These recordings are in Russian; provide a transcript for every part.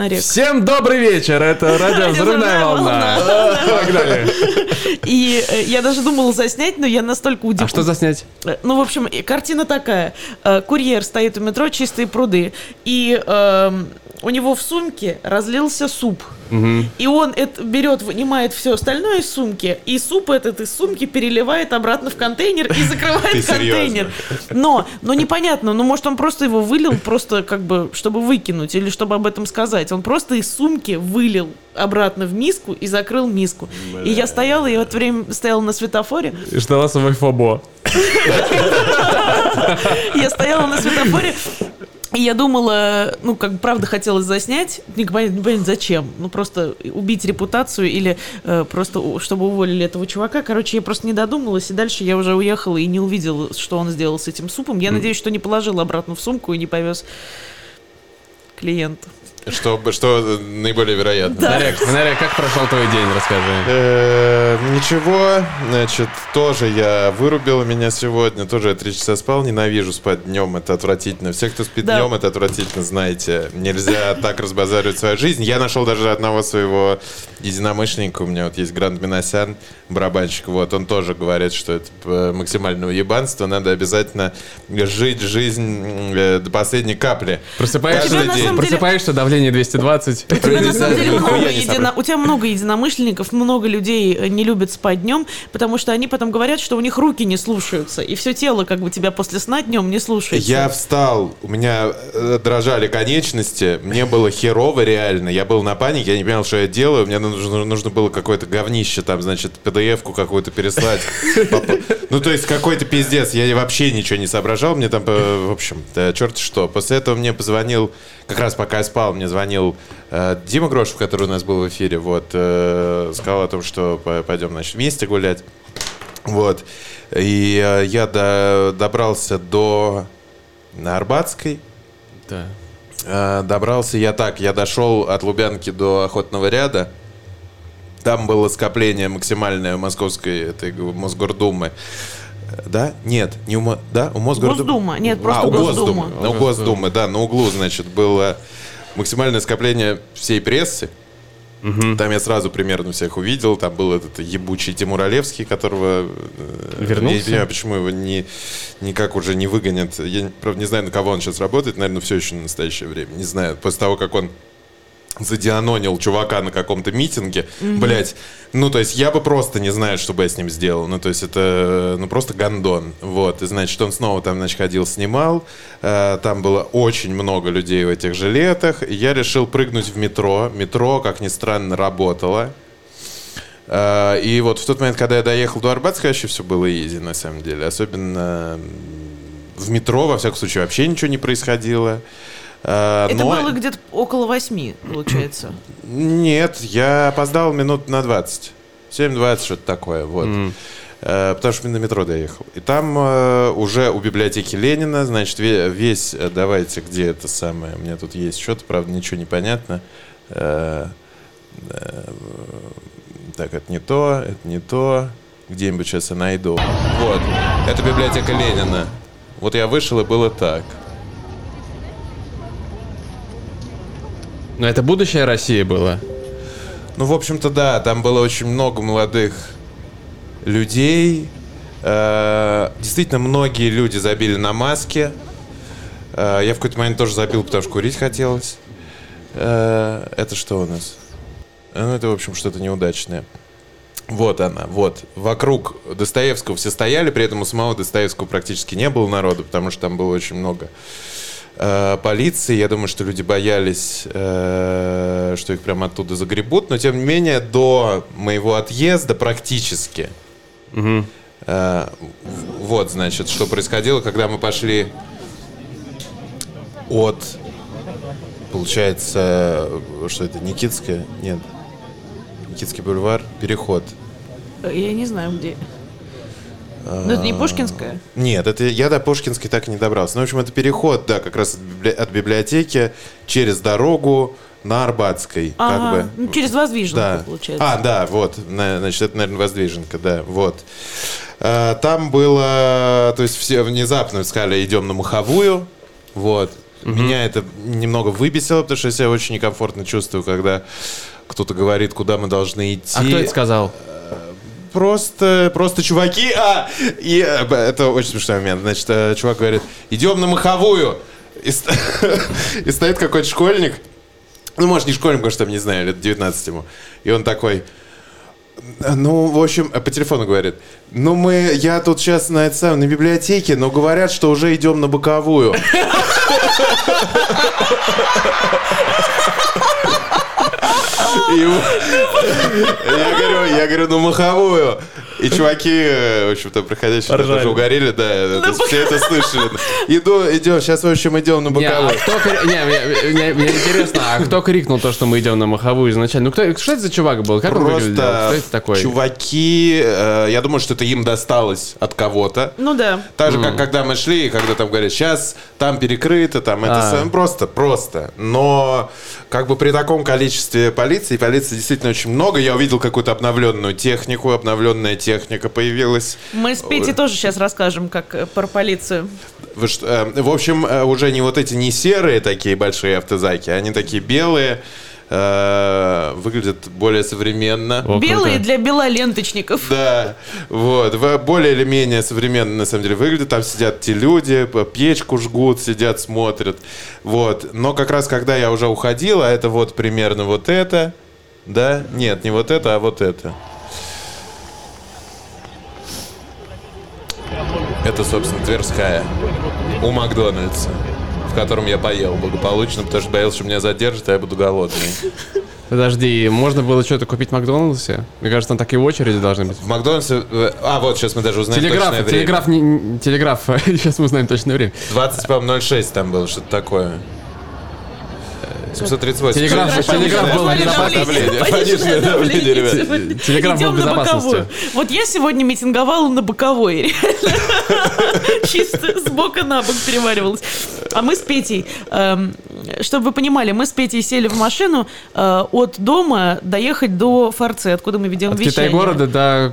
на рек. Всем добрый вечер, это радио «Взрывная волна». Погнали. И э, я даже думала заснять, но я настолько удивилась. А что заснять? Э, Ну, в общем, картина такая. Э, Курьер стоит у метро «Чистые пруды», и эм, у него в сумке разлился суп. И он это берет, вынимает все остальное из сумки, и суп этот из сумки переливает обратно в контейнер и закрывает контейнер. Но, но непонятно, ну может он просто его вылил, просто как бы, чтобы выкинуть, или чтобы об этом сказать. Он просто из сумки вылил обратно в миску и закрыл миску. И я стояла, и в это время стояла на светофоре, И ждала свой фобо. Я стояла на светофоре, и я думала, ну, как бы, правда, хотелось заснять, не понятно, не понятно зачем. Ну, просто убить репутацию или э, просто, чтобы уволили этого чувака. Короче, я просто не додумалась, и дальше я уже уехала и не увидела, что он сделал с этим супом. Я надеюсь, что не положил обратно в сумку и не повез клиенту. Что, что наиболее вероятно. Нарек, Нарек, как прошел твой день, расскажи. Э, Ничего, значит, тоже я вырубил меня сегодня, тоже я три часа спал, ненавижу спать днем, это отвратительно. Все, кто спит Да. днем, это отвратительно, знаете. Нельзя так разбазаривать свою жизнь. Я нашел даже одного своего единомышленника, у меня вот есть Гранд Миносян, барабанщик, вот, он тоже говорит, что это э, максимальное ебанство, надо обязательно жить жизнь э, до последней капли. Просыпаешься, Каждый день. самом деле- давление 220. У тебя на самом деле Нихуя много едино- У тебя много единомышленников, много людей э, не любят спать днем, потому что они потом говорят, что у них руки не слушаются, и все тело как бы тебя после сна днем не слушается. Я встал, у меня э, дрожали конечности, мне было херово реально, я был на панике, я не понял, что я делаю, мне нужно, нужно было какое-то говнище там, значит, PDF-ку какую-то переслать. Ну, то есть какой-то пиздец, я вообще ничего не соображал, мне там, э, в общем, да, черт что. После этого мне позвонил, как раз пока я спал, мне звонил э, Дима Грошев, который у нас был в эфире, вот, э, сказал о том, что по- пойдем, значит, вместе гулять. Вот. И э, я до- добрался до Арбатской. Да. Э, добрался я так, я дошел от Лубянки до Охотного ряда. Там было скопление максимальное московской этой Мосгордумы. Да? Нет, не у, да? у Мосгордумы. Госдума. Нет, просто а, у Госдума. Госдумы. Ну, Госдумы, да, на углу, значит, было максимальное скопление всей прессы. Там я сразу примерно всех увидел. Там был этот ебучий Тимур Олевский, которого... э, Вернулся? Я не понимаю, почему его не, никак уже не выгонят. Я, не- правда, не знаю, на кого он сейчас работает. Наверное, все еще на настоящее время. Не знаю. После того, как он задианонил чувака на каком-то митинге, блять, ну, то есть я бы просто не знаю, что бы я с ним сделал, ну, то есть это, ну, просто гандон, вот, и, значит, он снова там, значит, ходил, снимал, э, там было очень много людей в этих жилетах, и я решил прыгнуть в метро, метро, как ни странно, работало, Э, и вот в тот момент, когда я доехал до Арбатска, вообще все было изи, на самом деле, особенно в метро, во всяком случае, вообще ничего не происходило, Это но- было где-то около восьми, получается. нет, я опоздал минут на 20. 7-20, что-то такое, вот. Э, Потому что на метро доехал. И там э, уже у библиотеки Ленина, значит, ве- весь, э, давайте, где это самое, у меня тут есть что-то, правда, ничего не понятно. Э, э, Так, это не то, это не то. Где-нибудь сейчас я найду. Вот, это библиотека Ленина. Вот я вышел, и было так. Но это будущее России было. Ну, в общем-то, да, там было очень много молодых людей. Э, Действительно, многие люди забили на маски. Э, Я в какой-то момент тоже забил, потому что курить хотелось. Э, Это что у нас? Ну, это, в общем, что-то неудачное. Вот она, вот. Вокруг Достоевского все стояли, при этом у самого Достоевского практически не было народу, потому что там было очень много э, полиции. Я думаю, что люди боялись, э, что их прямо оттуда загребут. Но, тем не менее, до моего отъезда практически э, в- вот, значит, что происходило, когда мы пошли от, получается, что это, Никитская? Нет. Никитский бульвар, переход. Я не знаю, где. Ну, это не Пушкинская? Нет, это я до Пушкинской так и не добрался. Ну, в общем, это переход, да, как раз от, библи- от библиотеки через дорогу на Арбатской. Ага, Как бы. ну, через Воздвиженку, Да. получается. А, да, вот. На- Значит, это, наверное, Воздвиженка, да, вот. Э, Там было, то есть все внезапно сказали, идем на Маховую, вот. Меня это немного выбесило, потому что я себя очень некомфортно чувствую, когда кто-то говорит, куда мы должны идти. А кто это сказал? Просто, просто чуваки, а, и э, это очень смешной момент. Значит, э, чувак говорит, идем на маховую. И, и стоит какой-то школьник, ну, может, не школьник, потому что там, не знаю, лет 19 ему. И он такой, ну, в общем, э, по телефону говорит, ну, мы, я тут сейчас на, это самое, на библиотеке, но говорят, что уже идем на боковую. Я говорю, я говорю, ну маховую. И чуваки, э, в общем-то, проходящие Ржали. тоже угорели, да, это- все это слышали. Иду, идем, сейчас, в общем, идем на Не, а боковую. не, мне, мне- мне интересно, а кто крикнул то, что мы идем на маховую изначально? Ну, кто, что это за чувак был? Как он выглядел? Кто Просто это такой? чуваки, э, я думаю, что это им досталось от кого-то. Ну да. Так же, как когда мы шли, когда там говорят, сейчас там перекрыто, там это А. просто, просто. Но как бы при таком количестве полиции, полиции действительно очень много, я увидел какую-то обновленную технику, обновленная техника появилась. Мы с Петей тоже сейчас расскажем, как э, про полицию. Э, в общем, э, уже не вот эти не серые такие большие автозаки, они такие белые, э, выглядят более современно. О, Белые круто. для белоленточников. Да, вот, более или менее современно, на самом деле, выглядит. Там сидят те люди, печку жгут, сидят, смотрят. Вот, но как раз, когда я уже уходил, а это вот примерно вот это, да? Нет, не вот это, а вот это. Это, собственно, Тверская у Макдональдса, в котором я поел благополучно, потому что боялся, что меня задержат, а я буду голодный. Подожди, можно было что-то купить в Макдональдсе? Мне кажется, там такие очереди должны быть. В Макдональдсе... э, А, вот, сейчас мы даже узнаем Телеграф, точное время. телеграф, не- не- телеграф, сейчас мы узнаем точное время. 20, по-моему, 06 там было, что-то такое. 738. Телеграф- телеграф был на давление. безопасности. Давление, ребят. Телеграф был Идем в на безопасности. Вот я сегодня митинговала на боковой. реально. Чисто с бока на бок переваривалась. А мы с Петей, эм, чтобы вы понимали, мы с Петей сели в машину э, от дома доехать до Форце, откуда мы ведем От вещание. Китай-города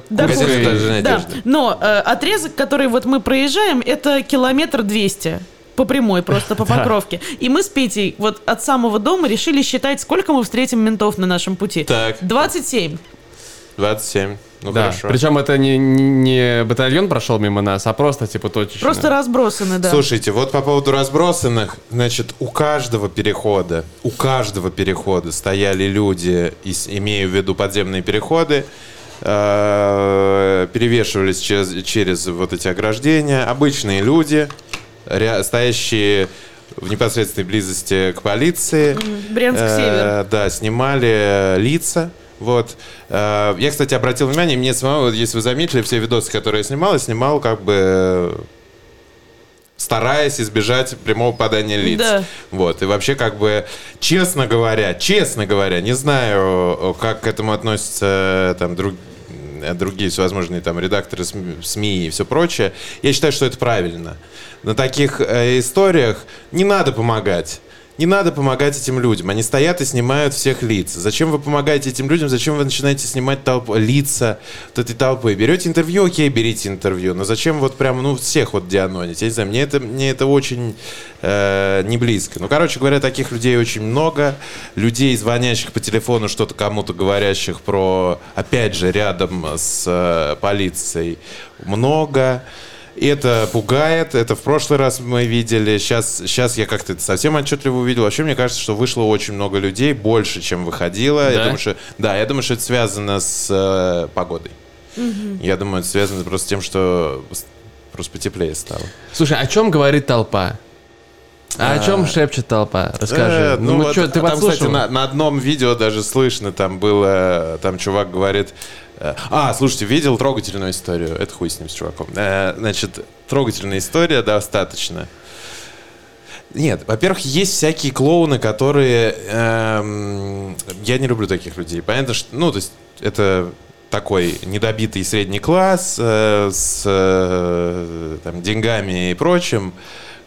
до Курской. Да, но э, отрезок, который вот мы проезжаем, это километр двести по прямой, просто по покровке. И мы с Петей вот от самого дома решили считать, сколько мы встретим ментов на нашем пути. Так. 27. 27. Ну, Да, хорошо. причем это не, не, не батальон прошел мимо нас, а просто типа точечно. Просто разбросаны, да. Слушайте, вот по поводу разбросанных, значит, у каждого перехода, у каждого перехода стояли люди, имею в виду подземные переходы, э, перевешивались через, через вот эти ограждения. Обычные люди, стоящие в непосредственной близости к полиции. Брянск-Север. Э, Да, снимали лица. Вот. Э, Я, кстати, обратил внимание, мне самого, если вы заметили, все видосы, которые я снимал, я снимал как бы стараясь избежать прямого попадания лиц. Да. Вот. И вообще, как бы, честно говоря, честно говоря, не знаю, как к этому относятся там друг- э, другие всевозможные там редакторы СМИ и все прочее. Я считаю, что это правильно. На таких э, историях не надо помогать. Не надо помогать этим людям. Они стоят и снимают всех лиц. Зачем вы помогаете этим людям? Зачем вы начинаете снимать толпу, лица вот этой толпы? Берете интервью, окей, берите интервью. Но зачем вот прям, ну, всех вот дианонить? Я не знаю, мне это, мне это очень э, не близко. Ну, короче говоря, таких людей очень много. Людей, звонящих по телефону, что-то кому-то говорящих про, опять же, рядом с э, полицией, много. И это пугает, это в прошлый раз мы видели, сейчас, сейчас я как-то это совсем отчетливо увидел. Вообще, мне кажется, что вышло очень много людей, больше, чем выходило. Я Да? думаю, что, да, я думаю, что это связано с э, погодой. Я думаю, это связано просто с тем, что просто потеплее стало. Слушай, о чем говорит толпа? А о чем шепчет толпа? Расскажи. Э, ну, вот, что, ты а там, кстати, на, на одном видео даже слышно, там было, там чувак говорит, э, а, слушайте, видел трогательную историю, это хуй с ним, с чуваком. Э, Значит, трогательная история достаточно. Нет, во-первых, есть всякие клоуны, которые... эм, я не люблю таких людей. Понятно, что... Ну, то есть, это такой недобитый средний класс э, с э, там, деньгами и прочим,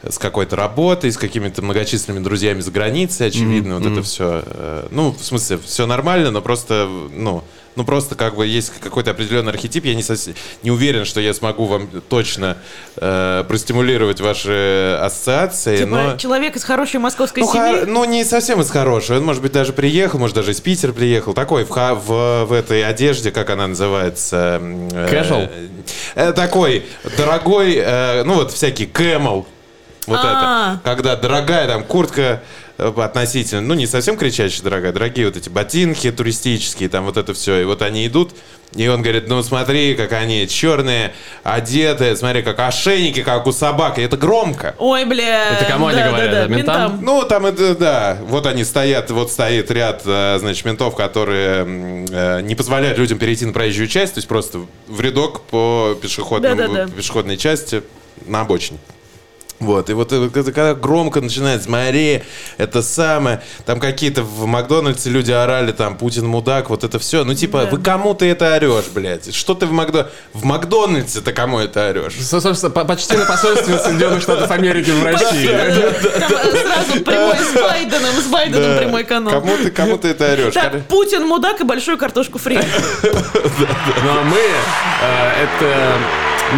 с какой-то работой, с какими-то многочисленными друзьями за границей, очевидно, вот это все. ну, в смысле, все нормально, но просто, ну, Ну, просто как бы есть какой-то определенный архетип. Я не, совсем, не уверен, что я смогу вам точно э, простимулировать ваши ассоциации. Типа но... человек из хорошей московской Ну, семьи. хор- ну, не совсем из хорошего. Он, может быть, даже приехал, может, даже из Питера приехал. Такой в, ха- в, в этой одежде, как она называется? м, э, Casual? э, такой дорогой, э, ну, вот всякий кэмл. Вот А. это. Когда дорогая там куртка относительно, ну, не совсем кричащая дорогая, дорогие вот эти ботинки туристические, там вот это все. И вот они идут, и он говорит, ну, смотри, как они черные, одетые, смотри, как ошейники, как у собак. И это громко. Ой, бля. Это кому они да, говорят? Да, да, Ментам? Ну, там это, да, вот они стоят, вот стоит ряд, э, значит, ментов, которые э, не позволяют людям перейти на проезжую часть, то есть просто в рядок по пешеходному, Да-да-да. пешеходной части на обочине. Вот, и вот это, когда громко начинает смотри, это самое, там какие-то в Макдональдсе люди орали, там, Путин мудак, вот это все. Ну, типа, Да. вы кому ты это орешь, блядь? Что ты в Макдо... В Макдональдсе ты кому это орешь? Со- Собственно, по- почти на посольстве Соединенных Штатов Америки в России. Э, сразу прямой с Байденом, с Байденом прямой канал. Кому ты, кому ты это орешь? Так, Путин мудак и большую картошку фри. Но мы э, это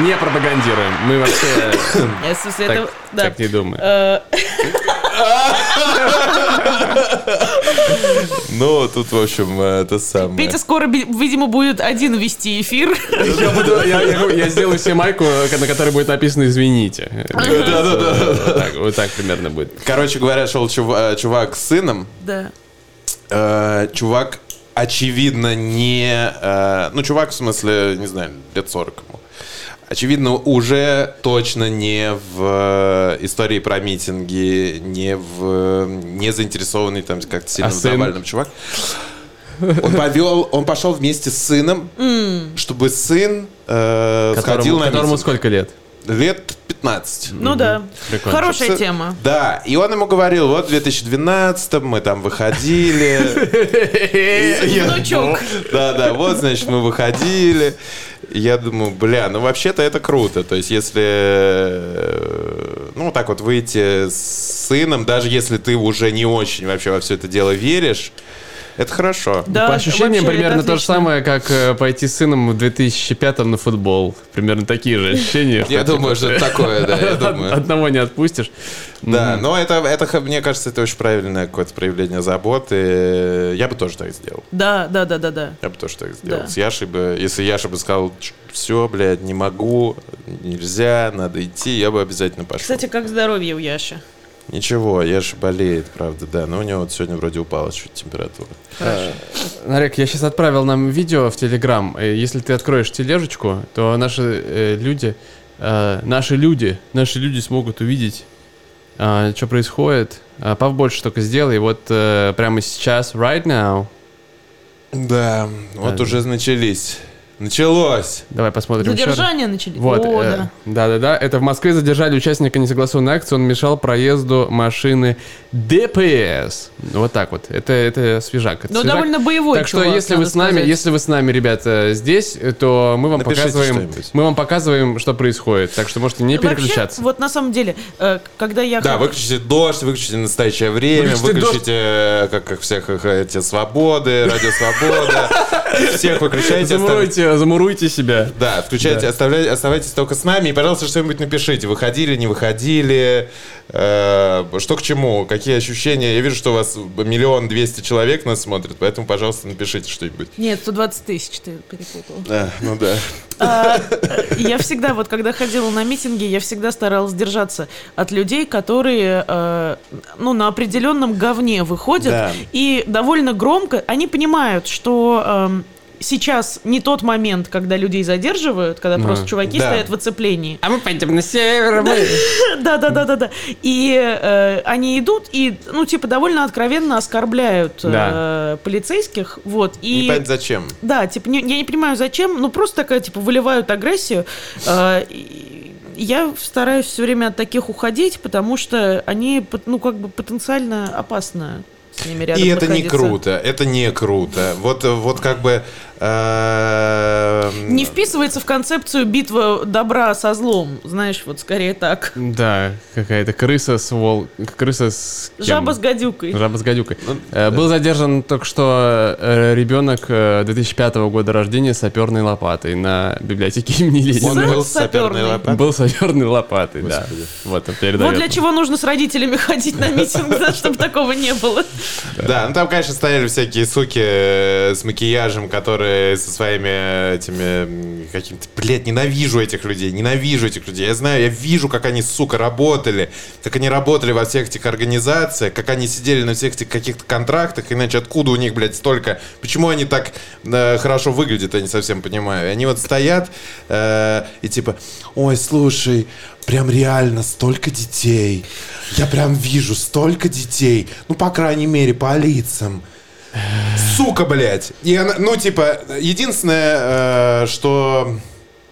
не пропагандируем. Мы вообще Я, в смысле, так, это... да. так не думаем. Э, Ну, тут, в общем, это самое. Петя скоро, видимо, будет один вести эфир. Я, буду- я- я- я сделаю себе майку, на которой будет написано «Извините». Вот так- Вот так примерно будет. Короче говоря, шел чува- э, чувак с сыном. Да. Э, чувак, очевидно, не... э, ну, чувак, в смысле, не знаю, лет 40 ему. Очевидно, уже точно не в э, истории про митинги, не в... не заинтересованный там как-то сильно А в сын? Навальном чувак. Он повел, он пошел вместе с сыном, чтобы сын э, сходил на которому митинг. сколько лет? Лет 15. Ну да. Прикольно. Хорошая Сы- тема. Да, и он ему говорил, вот в 2012 мы там выходили. Внучок. Да, да, вот, значит, мы выходили. Я думаю, бля, ну вообще-то это круто. То есть, если, э, ну, так вот выйти с сыном, даже если ты уже не очень вообще во все это дело веришь, это хорошо. Да, По ощущениям, примерно то же самое, как э, пойти с сыном в 2005 на футбол. Примерно такие же ощущения. Я думаю, что такое, да, я думаю. Одного не отпустишь. Да, но это, это, мне кажется, это очень правильное какое-то проявление заботы. Я бы тоже так сделал. Да, да, да, да, да. Я бы тоже так сделал. С Яшей бы, если Яша бы сказал, все, блядь, не могу, нельзя, надо идти, я бы обязательно пошел. Кстати, как здоровье у Яши? Ничего, Яша болеет, правда, да, но у него вот сегодня вроде упала чуть температура. Нарек, я сейчас отправил нам видео в Телеграм. Э, Если ты откроешь тележечку, то наши э, люди, э, наши люди, наши люди смогут увидеть, что происходит. А, побольше только сделай. Вот э, прямо сейчас, right now. Да, вот Да. уже начались. Началось! Давай посмотрим еще раз. Задержания начались. Вот, О, э, да. да-да-да. Это в Москве задержали участника несогласованной акции. Он мешал проезду машины ДПС. Вот так вот. Это, это свежак. Это Но свежак. довольно боевой Так что, если вы с нами, сказать. если вы с нами, ребята, здесь, то мы вам Напишите показываем, мы вам показываем, что происходит. Так что можете не Вообще, переключаться. вот на самом деле, э, когда я... Да, выключите дождь, выключите настоящее время, Выключите выключите, э, как, как всех эти свободы, радио свобода. Всех выключайте. остав- Замуруйте, замуруйте себя. Да, включайте, оставляйте, оставайтесь только с нами и, пожалуйста, что-нибудь напишите. Выходили, не выходили, э, что к чему, какие ощущения. Я вижу, что у вас миллион двести человек нас смотрят, поэтому, пожалуйста, напишите что-нибудь. Нет, 120 тысяч ты перепутал. Да, ну да. А, э, Я всегда, вот когда ходила на митинги, я всегда старалась держаться от людей, которые, э, ну, на определенном говне выходят Да. и довольно громко, они понимают, что эм, сейчас не тот момент, когда людей задерживают, когда просто чуваки Да. стоят в оцеплении. А мы пойдем на север. Да, да, да, да, да. И э, они идут и, ну, типа, довольно откровенно оскорбляют э, полицейских, вот. И Не понятно зачем. да, типа, не- я не понимаю, зачем, ну, просто такая, типа, выливают агрессию. Э, я стараюсь все время от таких уходить, потому что они, ну, как бы потенциально опасно с ними рядом И это не находиться. круто, это не круто. Вот, вот как бы Не вписывается в концепцию битва добра со злом. Знаешь, вот скорее так. Да, какая-то крыса с вол... Крыса с кем? Жаба с гадюкой. Жаба с гадюкой. Ну, Э, Был задержан только что э, ребенок э, 2005 года рождения с саперной лопатой на библиотеке имени Он Ленина. был с саперной лопатой. Был саперной лопатой, да. Вот, он передает. Вот для чего нужно с родителями ходить на митинг, да, чтобы такого не было. Да, ну там, конечно, стояли всякие суки э, с макияжем, которые со своими этими какими-то... Блядь, ненавижу этих людей, ненавижу этих людей. Я знаю, я вижу, как они, сука, работали, как они работали во всех этих организациях, как они сидели на всех этих каких-то контрактах, иначе откуда у них, блядь, столько... Почему они так э, хорошо выглядят, я не совсем понимаю. Они вот стоят э, и типа, ой, слушай, прям реально столько детей. Я прям вижу столько детей. Ну, по крайней мере, по лицам. Сука, блядь. И она, ну, типа, единственное, э, что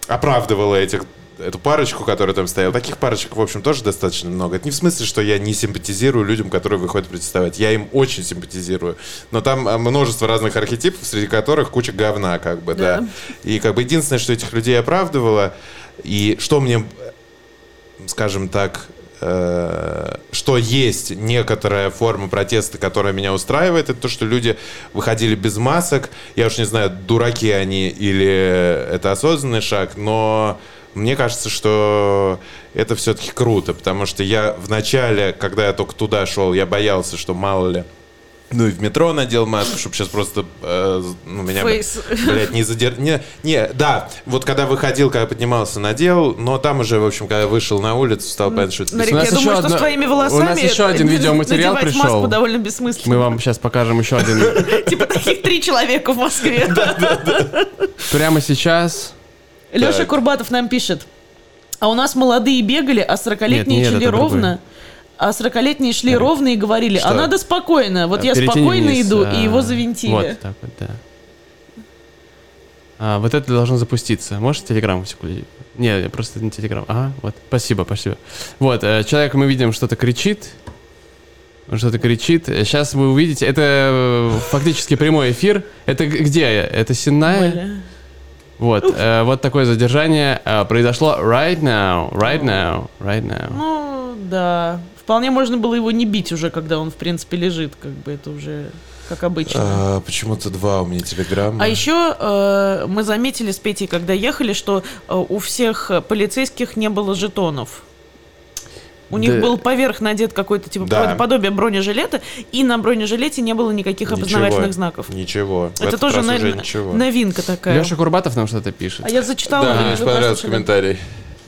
оправдывало этих эту парочку, которая там стояла. Таких парочек, в общем, тоже достаточно много. Это не в смысле, что я не симпатизирую людям, которые выходят протестовать. Я им очень симпатизирую. Но там э, множество разных архетипов, среди которых куча говна, как бы, да. Да. И как бы единственное, что этих людей оправдывало, и что мне, скажем так, что есть некоторая форма протеста, которая меня устраивает, это то, что люди выходили без масок. Я уж не знаю, дураки они или это осознанный шаг, но мне кажется, что это все-таки круто, потому что я в начале, когда я только туда шел, я боялся, что мало ли ну и в метро надел маску, чтобы сейчас просто э, ну, меня, Фейс. блядь, не задер... Не, не, да, вот когда выходил, когда поднимался, надел, но там уже, в общем, когда вышел на улицу, стал понятно, что это Нарик, У нас я думаю, еще что с твоими у волосами нас еще один видеоматериал надевать пришел. маску довольно бессмысленно. Мы вам сейчас покажем еще один. Типа таких три человека в Москве. Прямо сейчас. Леша. Курбатов нам пишет. А у нас молодые бегали, а 40-летние Нет, нет, шли это ровно. А 40-летние шли ровно и говорили, а Что? надо спокойно. Вот я Перетяни спокойно вниз, иду, а, и его завинтили. Вот так вот, да. А, вот это должно запуститься. Можешь телеграм секунду? Не, я просто не телеграм. Ага, вот. Спасибо, спасибо. Вот, э, человек, мы видим, что-то кричит. Он что-то кричит. Сейчас вы увидите. Это э, фактически прямой эфир. Это где? Это Сенная? Бля. Вот, э, вот такое задержание э, произошло right now, right now, right now. Ну, да. Вполне можно было его не бить уже, когда он, в принципе, лежит. Как бы это уже как обычно. А, почему-то два у меня телеграмма. А еще э, мы заметили с Петей, когда ехали, что э, у всех полицейских не было жетонов. У них Да. был поверх надет какой-то типа Да. какое-то подобие бронежилета, и на бронежилете не было никаких Ничего. опознавательных знаков. Ничего. В Это этот тоже раз на- ничего. новинка такая. Леша Курбатов нам что-то пишет. А я зачитала. Да, мне очень понравился комментарий.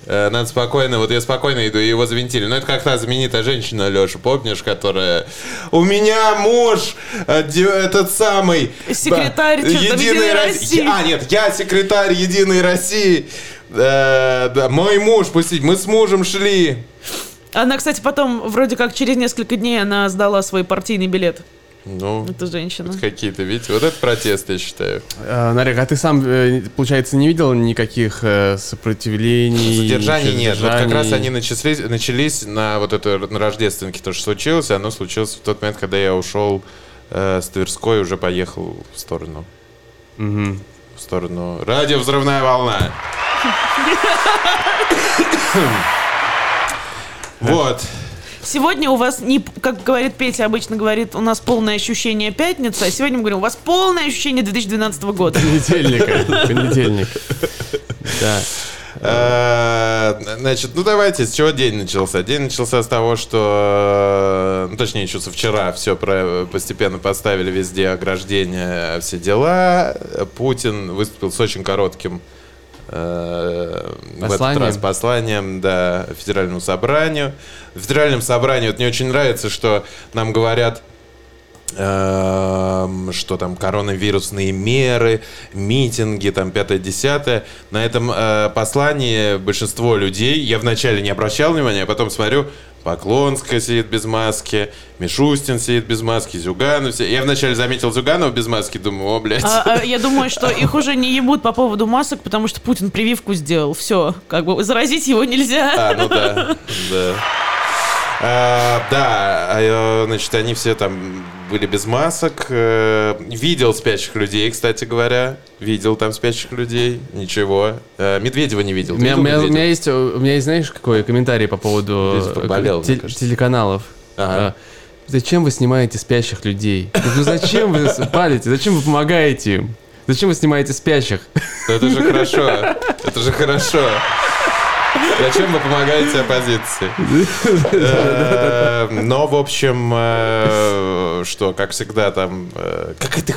Э, Надо спокойно, вот я спокойно иду, и его завинтили. Ну, это как та знаменитая женщина, Леша, помнишь, которая... У меня муж, э, этот самый... Секретарь ба- что-то Единой Рос- России. А, нет, я секретарь Единой России. Э, да, мой муж, пустить, мы с мужем шли. Она, кстати, потом, вроде как через несколько дней, она сдала свой партийный билет. Ну, Эта женщина. какие-то, видите, вот это протест, я считаю. Э, Нарек, а ты сам, э, получается, не видел никаких э, сопротивлений? Задержаний ничего, нет. Вот как раз задержаний? они начались, начались на вот это на рождественке, то, что случилось, и оно случилось в тот момент, когда я ушел э, с Тверской, уже поехал в сторону. Мгм. В сторону. Радио взрывная волна. Вот. Сегодня у вас, не, как говорит Петя, обычно говорит, у нас полное ощущение пятница, а сегодня мы говорим, у вас полное ощущение 2012 года. Понедельника. Понедельник. Да. Э, Значит, ну давайте, с чего день начался? День начался с того, что, э, ну, точнее, еще со вчера все про, постепенно поставили везде ограждения, все дела. Путин выступил с очень коротким э, в этот Посланием? раз посланием, да, федеральному собранию. В федеральном собрании вот мне очень нравится, что нам говорят, эм, что там коронавирусные меры, митинги, там пятое-десятое. На этом э, послании большинство людей, я вначале не обращал внимания, а потом смотрю, Поклонская сидит без маски, Мишустин сидит без маски, Зюганов сидит. Я вначале заметил Зюганова без маски, думаю, о, блядь. А, а я думаю, что их уже не ебут по поводу масок, потому что Путин прививку сделал. Все, как бы заразить его нельзя. А, ну да, да. А, да, а, значит, они все там были без масок. Э, Видел спящих людей, кстати говоря. Видел там спящих людей. Ничего. Э, Медведева не видел. У меня, видел у меня есть, у меня есть, знаешь, какой комментарий по поводу поболел, э, те- мне кажется. телеканалов. Ага. Зачем вы снимаете спящих людей? Ну зачем вы палите? Зачем вы помогаете им? Зачем вы снимаете спящих? Это же хорошо. Это же хорошо. Зачем вы помогаете оппозиции? Э, Но, в общем, э, что, как всегда, там... э, Как это...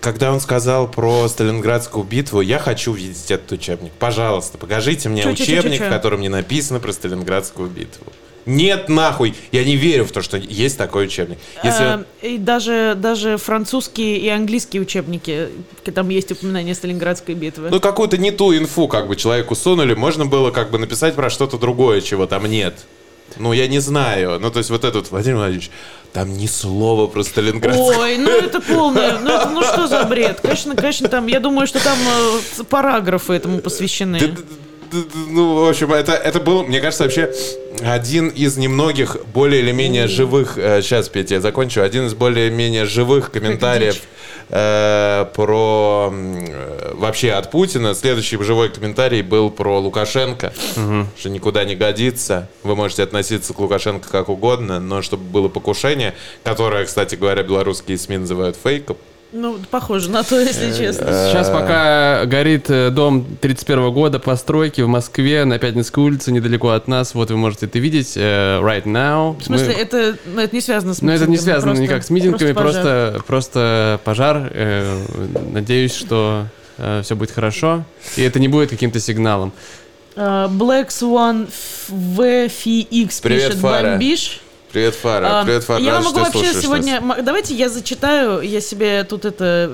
Когда он сказал про Сталинградскую битву, я хочу видеть этот учебник. Пожалуйста, покажите мне учебник, в котором не написано про Сталинградскую битву. Нет, нахуй! Я не верю в то, что есть такой учебник. Если... Э, И даже, даже французские и английские учебники, там есть упоминание Сталинградской битвы. Ну, какую-то не ту инфу как бы человеку сунули, можно было как бы написать про что-то другое, чего там нет. Ну, я не знаю. Ну, то есть вот этот Владимир Владимирович, там ни слова про Сталинград. Ой, ну это полное, ну, это, ну что за бред? Конечно, конечно, там, я думаю, что там э, параграфы этому посвящены. Д- Ну, в общем, это, это был, мне кажется, вообще один из немногих более или менее живых, сейчас, Петя, я закончу, один из более-менее живых комментариев э, про э, вообще от Путина. Следующий живой комментарий был про Лукашенко, что никуда не годится. Вы можете относиться к Лукашенко как угодно, но чтобы было покушение, которое, кстати говоря, белорусские СМИ называют фейком. Ну, похоже на то, если честно. Сейчас пока горит э, дом 31 года постройки в Москве на Пятницкой улице, недалеко от нас. Вот вы можете это видеть э, right now. В смысле, Мы- это, ну, это не связано с Но это не митингами, связано просто- никак с митингами, просто пожар. просто, просто пожар. Э, Надеюсь, что все будет хорошо. И это не будет каким-то сигналом. Black Swan VFX пишет Фара. «Бомбиш». Привет, Фара. А, Привет, Фара. Я Рад, могу вообще сегодня... нас. Давайте я зачитаю, я себе тут это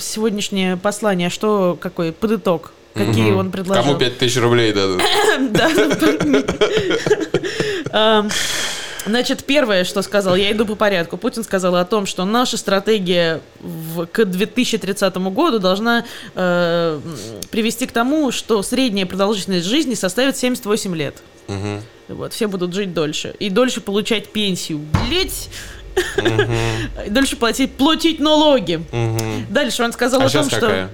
сегодняшнее послание, что какой под итог, какие он предложил. Кому 5000 рублей дадут? Да. Ам, Значит, первое, что сказал, я иду по порядку. Путин сказал о том, что наша стратегия в- к 2030 году должна э, привести к тому, что средняя продолжительность жизни составит 78 лет. Мгм. Вот, все будут жить дольше. И дольше получать пенсию. Блять! И Дольше платить, платить налоги. Мгм. Дальше он сказал А о том, что,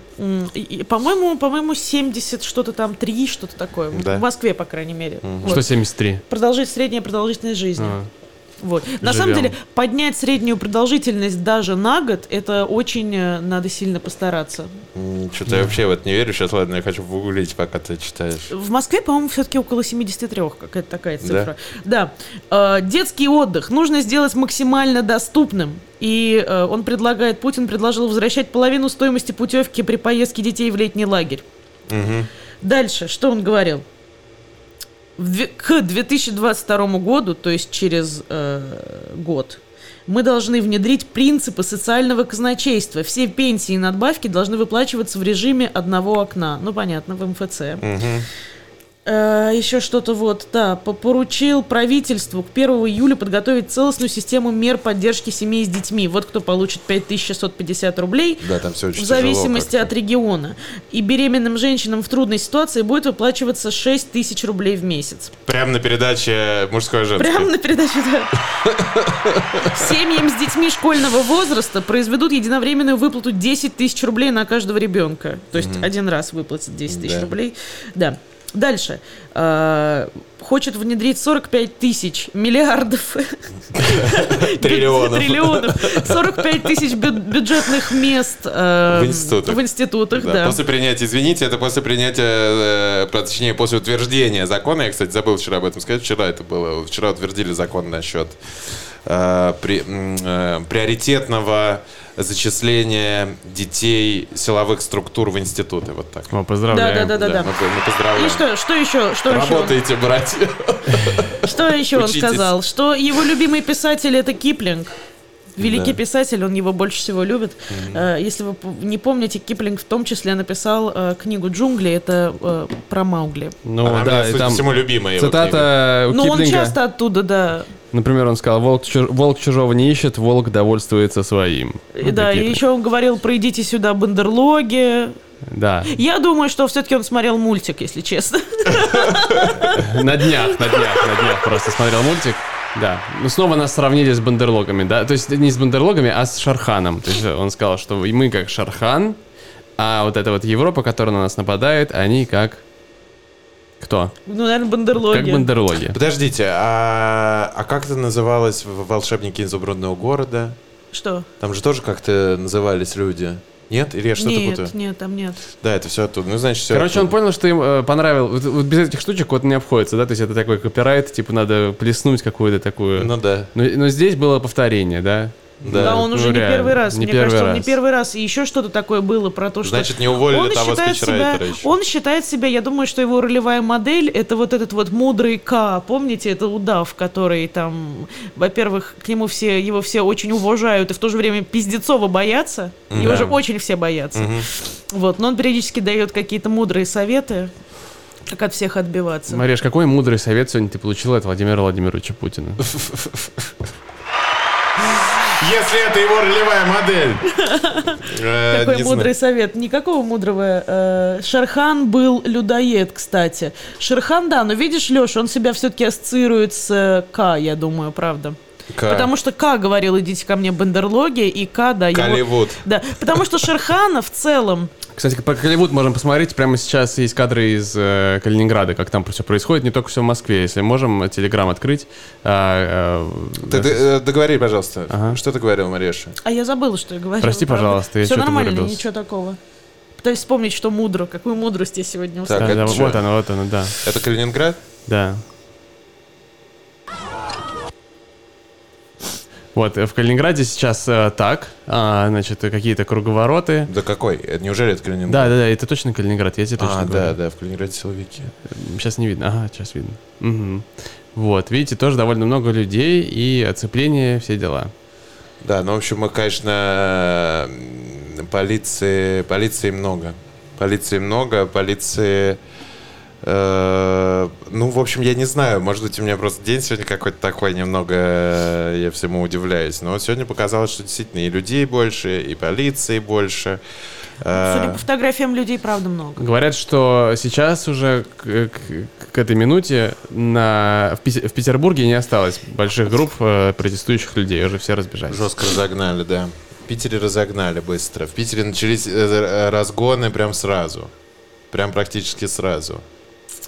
по-моему, по-моему, 70 что-то там, 3 что-то такое. Да. В Москве, по крайней мере. Вот. Что 73? Продолжить средняя продолжительность жизни. А. Вот. На самом деле, поднять среднюю продолжительность даже на год, это очень э, надо сильно постараться. Что-то я вообще в это не верю. Сейчас, ладно, я хочу погуглить, пока ты читаешь. В Москве, по-моему, все-таки около 73, какая-то такая Да? цифра. Да. Э, детский отдых нужно сделать максимально доступным. И э, он предлагает, Путин предложил возвращать половину стоимости путевки при поездке детей в летний лагерь. Мгм. Дальше, что он говорил? К 2022 году, то есть через э, год, мы должны внедрить принципы социального казначейства. Все пенсии и надбавки должны выплачиваться в режиме одного окна. Ну, понятно, в МФЦ. Мгм. Э, еще что-то вот, да, по- поручил правительству к 1 июля подготовить целостную систему мер поддержки семей с детьми. Вот кто получит 5650 рублей Да, там все очень в тяжело зависимости как-то. от региона. И беременным женщинам в трудной ситуации будет выплачиваться 6 тысяч рублей в месяц. Прямо на передаче мужской и женский. Прямо на передаче, да. Семьям с детьми школьного возраста произведут единовременную выплату 10 тысяч рублей на каждого ребенка. То есть один раз выплатят 10 тысяч рублей. Да. Дальше. А, Хочет внедрить 45 тысяч миллиардов Триллионов. триллионов 45 тысяч бю- бюджетных мест э, В институтах. в институтах, Да, да. После принятия, извините, это после принятия, э, точнее, после утверждения закона, я, кстати, забыл вчера об этом сказать, вчера это было, вчера утвердили закон насчет э, при- э, приоритетного зачисления детей силовых структур в институты, вот так. О, поздравляем. Да, да, да. мы, мы поздравляем. И что, что еще? Что еще? Работаете, братья. Что еще он сказал? Что его любимый писатель это Киплинг. Великий Да. писатель, он его больше всего любит. Э, Если вы не помните, Киплинг в том числе написал э, книгу «Джунгли», это э, про Маугли. Ну Она, да, и там всему, любимая его книга. цитата у Но он часто оттуда, да. Например, он сказал, волк, чуж- волк чужого не ищет, волк довольствуется своим. И Вот да, и еще он говорил про «идите сюда, бандерлоги». Да, Я думаю, что все-таки он смотрел мультик, если честно. на днях, на днях, на днях просто смотрел мультик. Да. Ну, снова нас сравнили с бандерлогами, да? То есть не с бандерлогами, а с Шарханом. То есть он сказал, что мы как Шархан, а вот эта вот Европа, которая на нас нападает, они как... Кто? Ну, наверное, бандерлоги. Как бандерлоги. Подождите, а, а как это называлось в «Волшебнике изумрудного города»? Что? Там же тоже как-то назывались люди. Нет? Или я что-то нет, путаю? нет, там нет. Да, это все оттуда. Ну, значит, все Короче, он понял, что им э, понравилось. Вот, вот без этих штучек вот не обходится, да? То есть это такой копирайт, типа надо плеснуть какую-то такую. Ну да. Но, но здесь было повторение, да? Да. Да, он ну, уже не реально, первый раз. не Мне первый кажется, он не раз. первый раз. И еще что-то такое было про то, что... Значит, не уволили он того считает себя, еще. Он считает себя, я думаю, что его ролевая модель это вот этот вот мудрый К. Помните, это удав, который там, во-первых, к нему все, его все очень уважают и в то же время пиздецово боятся. Его Да. же очень все боятся. Вот, но он периодически дает какие-то мудрые советы, как от всех отбиваться. Мариш, какой мудрый совет сегодня ты получил от Владимира Владимировича Путина? Если это его ролевая модель. Э, Какой не мудрый совет. Никакого мудрого. Э, Шерхан был людоед, кстати. Шерхан, да, но видишь, Леш, он себя все-таки ассоциирует с э, К, я думаю, правда. К. Потому что К говорил, идите ко мне, бандерлоги, и К, да, его... Голливуд. Да, потому что Шерхана в целом... Кстати, по Голливуд можем посмотреть. Прямо сейчас есть кадры из э, Калининграда, как там все происходит. Не только все в Москве. Если можем, телеграм открыть. А, э, Ты, ты, э, договори, пожалуйста. Ага. Что ты говорил, Мареша? А я забыла, что я говорила. Прости, пожалуйста, я Все нормально, вырубился. ничего такого. Пытаюсь вспомнить, что мудро, какую мудрость я сегодня Так, услышала. да, это да, чё? вот оно, вот оно, да. Это Калининград? Да. Вот, э, в Калининграде сейчас э, так, а, значит, какие-то круговороты. Да какой? Неужели это Калининград? Да, да, да, это точно Калининград, я тебе точно А, говорю. да, да, в Калининграде силовики. Сейчас не видно. Ага, сейчас видно. Мгм. Вот, видите, тоже довольно много людей и оцепление, все дела. Да, ну, в общем, мы, конечно, полиции, полиции много. Полиции много, полиции... э, ну, в общем, я не знаю, может быть, у меня просто день сегодня какой-то такой немного, э, я всему удивляюсь. Но сегодня показалось, что действительно и людей больше, и полиции больше. Э, Судя по фотографиям, людей правда много. Говорят, что сейчас уже к, к- к этой минуте на, в, Пи- в Петербурге не осталось больших групп э, протестующих людей, уже все разбежались. Жестко разогнали, да. В Питере разогнали быстро. В Питере начались э, разгоны прям сразу. Прям практически сразу.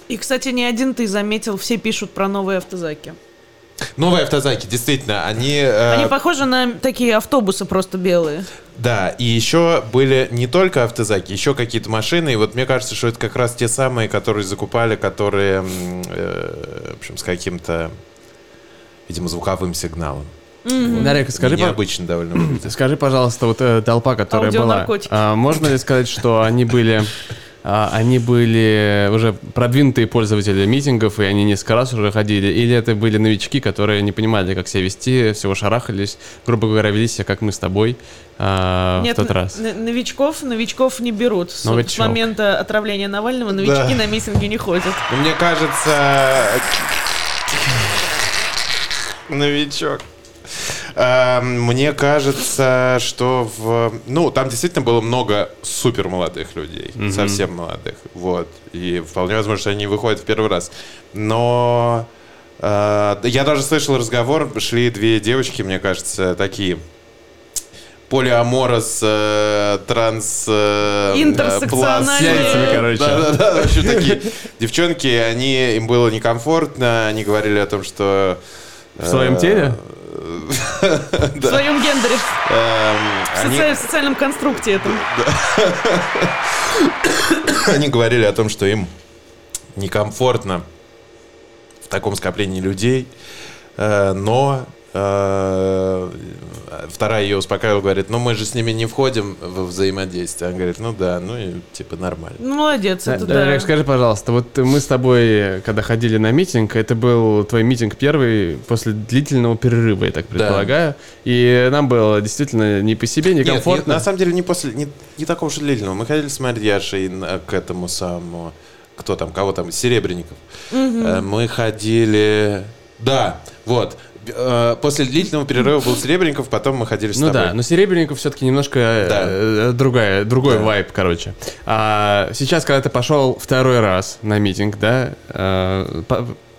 И, кстати, не один ты заметил, все пишут про новые автозаки. Новые автозаки, действительно, они... э, Они похожи на такие автобусы просто белые. Да, и еще были не только автозаки, еще какие-то машины. И вот мне кажется, что это как раз те самые, которые закупали, которые, э, в общем, с каким-то, видимо, звуковым сигналом. Дарик, скажи, по- Необычно довольно выглядит. скажи, пожалуйста, вот э, толпа, которая была, а, можно ли сказать, что они были, они были уже продвинутые пользователи митингов, и они несколько раз уже ходили, или это были новички, которые не понимали, как себя вести, всего шарахались, грубо говоря, вели себя, как мы с тобой а, Нет, в тот раз? новичков, новичков не берут. С, Новичок. с момента отравления Навального новички Да. на митинги не ходят. Мне кажется... Новичок. Эм, Мне кажется, что в... Ну, там действительно было много супер молодых людей. Совсем молодых. Вот. И вполне возможно, что они выходят в первый раз. Но... э, Я даже слышал разговор, шли две девочки, мне кажется, такие полиаморос, э, транс... э, яйцами, короче. Да-да-да, в общем, такие девчонки, они, им было некомфортно, они говорили о том, что... В своем э, теле? В своем гендере, эм, в, социальном конструкте этом. они говорили о том, что им некомфортно в таком скоплении людей, э, но вторая ее успокаивала, говорит, ну мы же с ними не входим во взаимодействие. Она говорит, ну да, ну и типа нормально. Ну, молодец, это Да, да. Олег, скажи, пожалуйста, вот мы с тобой, когда ходили на митинг, это был твой митинг первый после длительного перерыва, я так предполагаю. И нам было действительно не по себе, Нет, некомфортно. не- на самом деле не после, не, не такого уж и длительного. Мы ходили с Марьяшей к этому самому, кто там, кого там, Серебренников. Э, Мы ходили, да, вот. Э, После длительного перерыва был Серебренников, потом мы ходили с Ну тобой. да, но Серебренников все-таки немножко э, другая, другой Да. вайб, короче. А сейчас, когда ты пошел второй раз на митинг, да, э,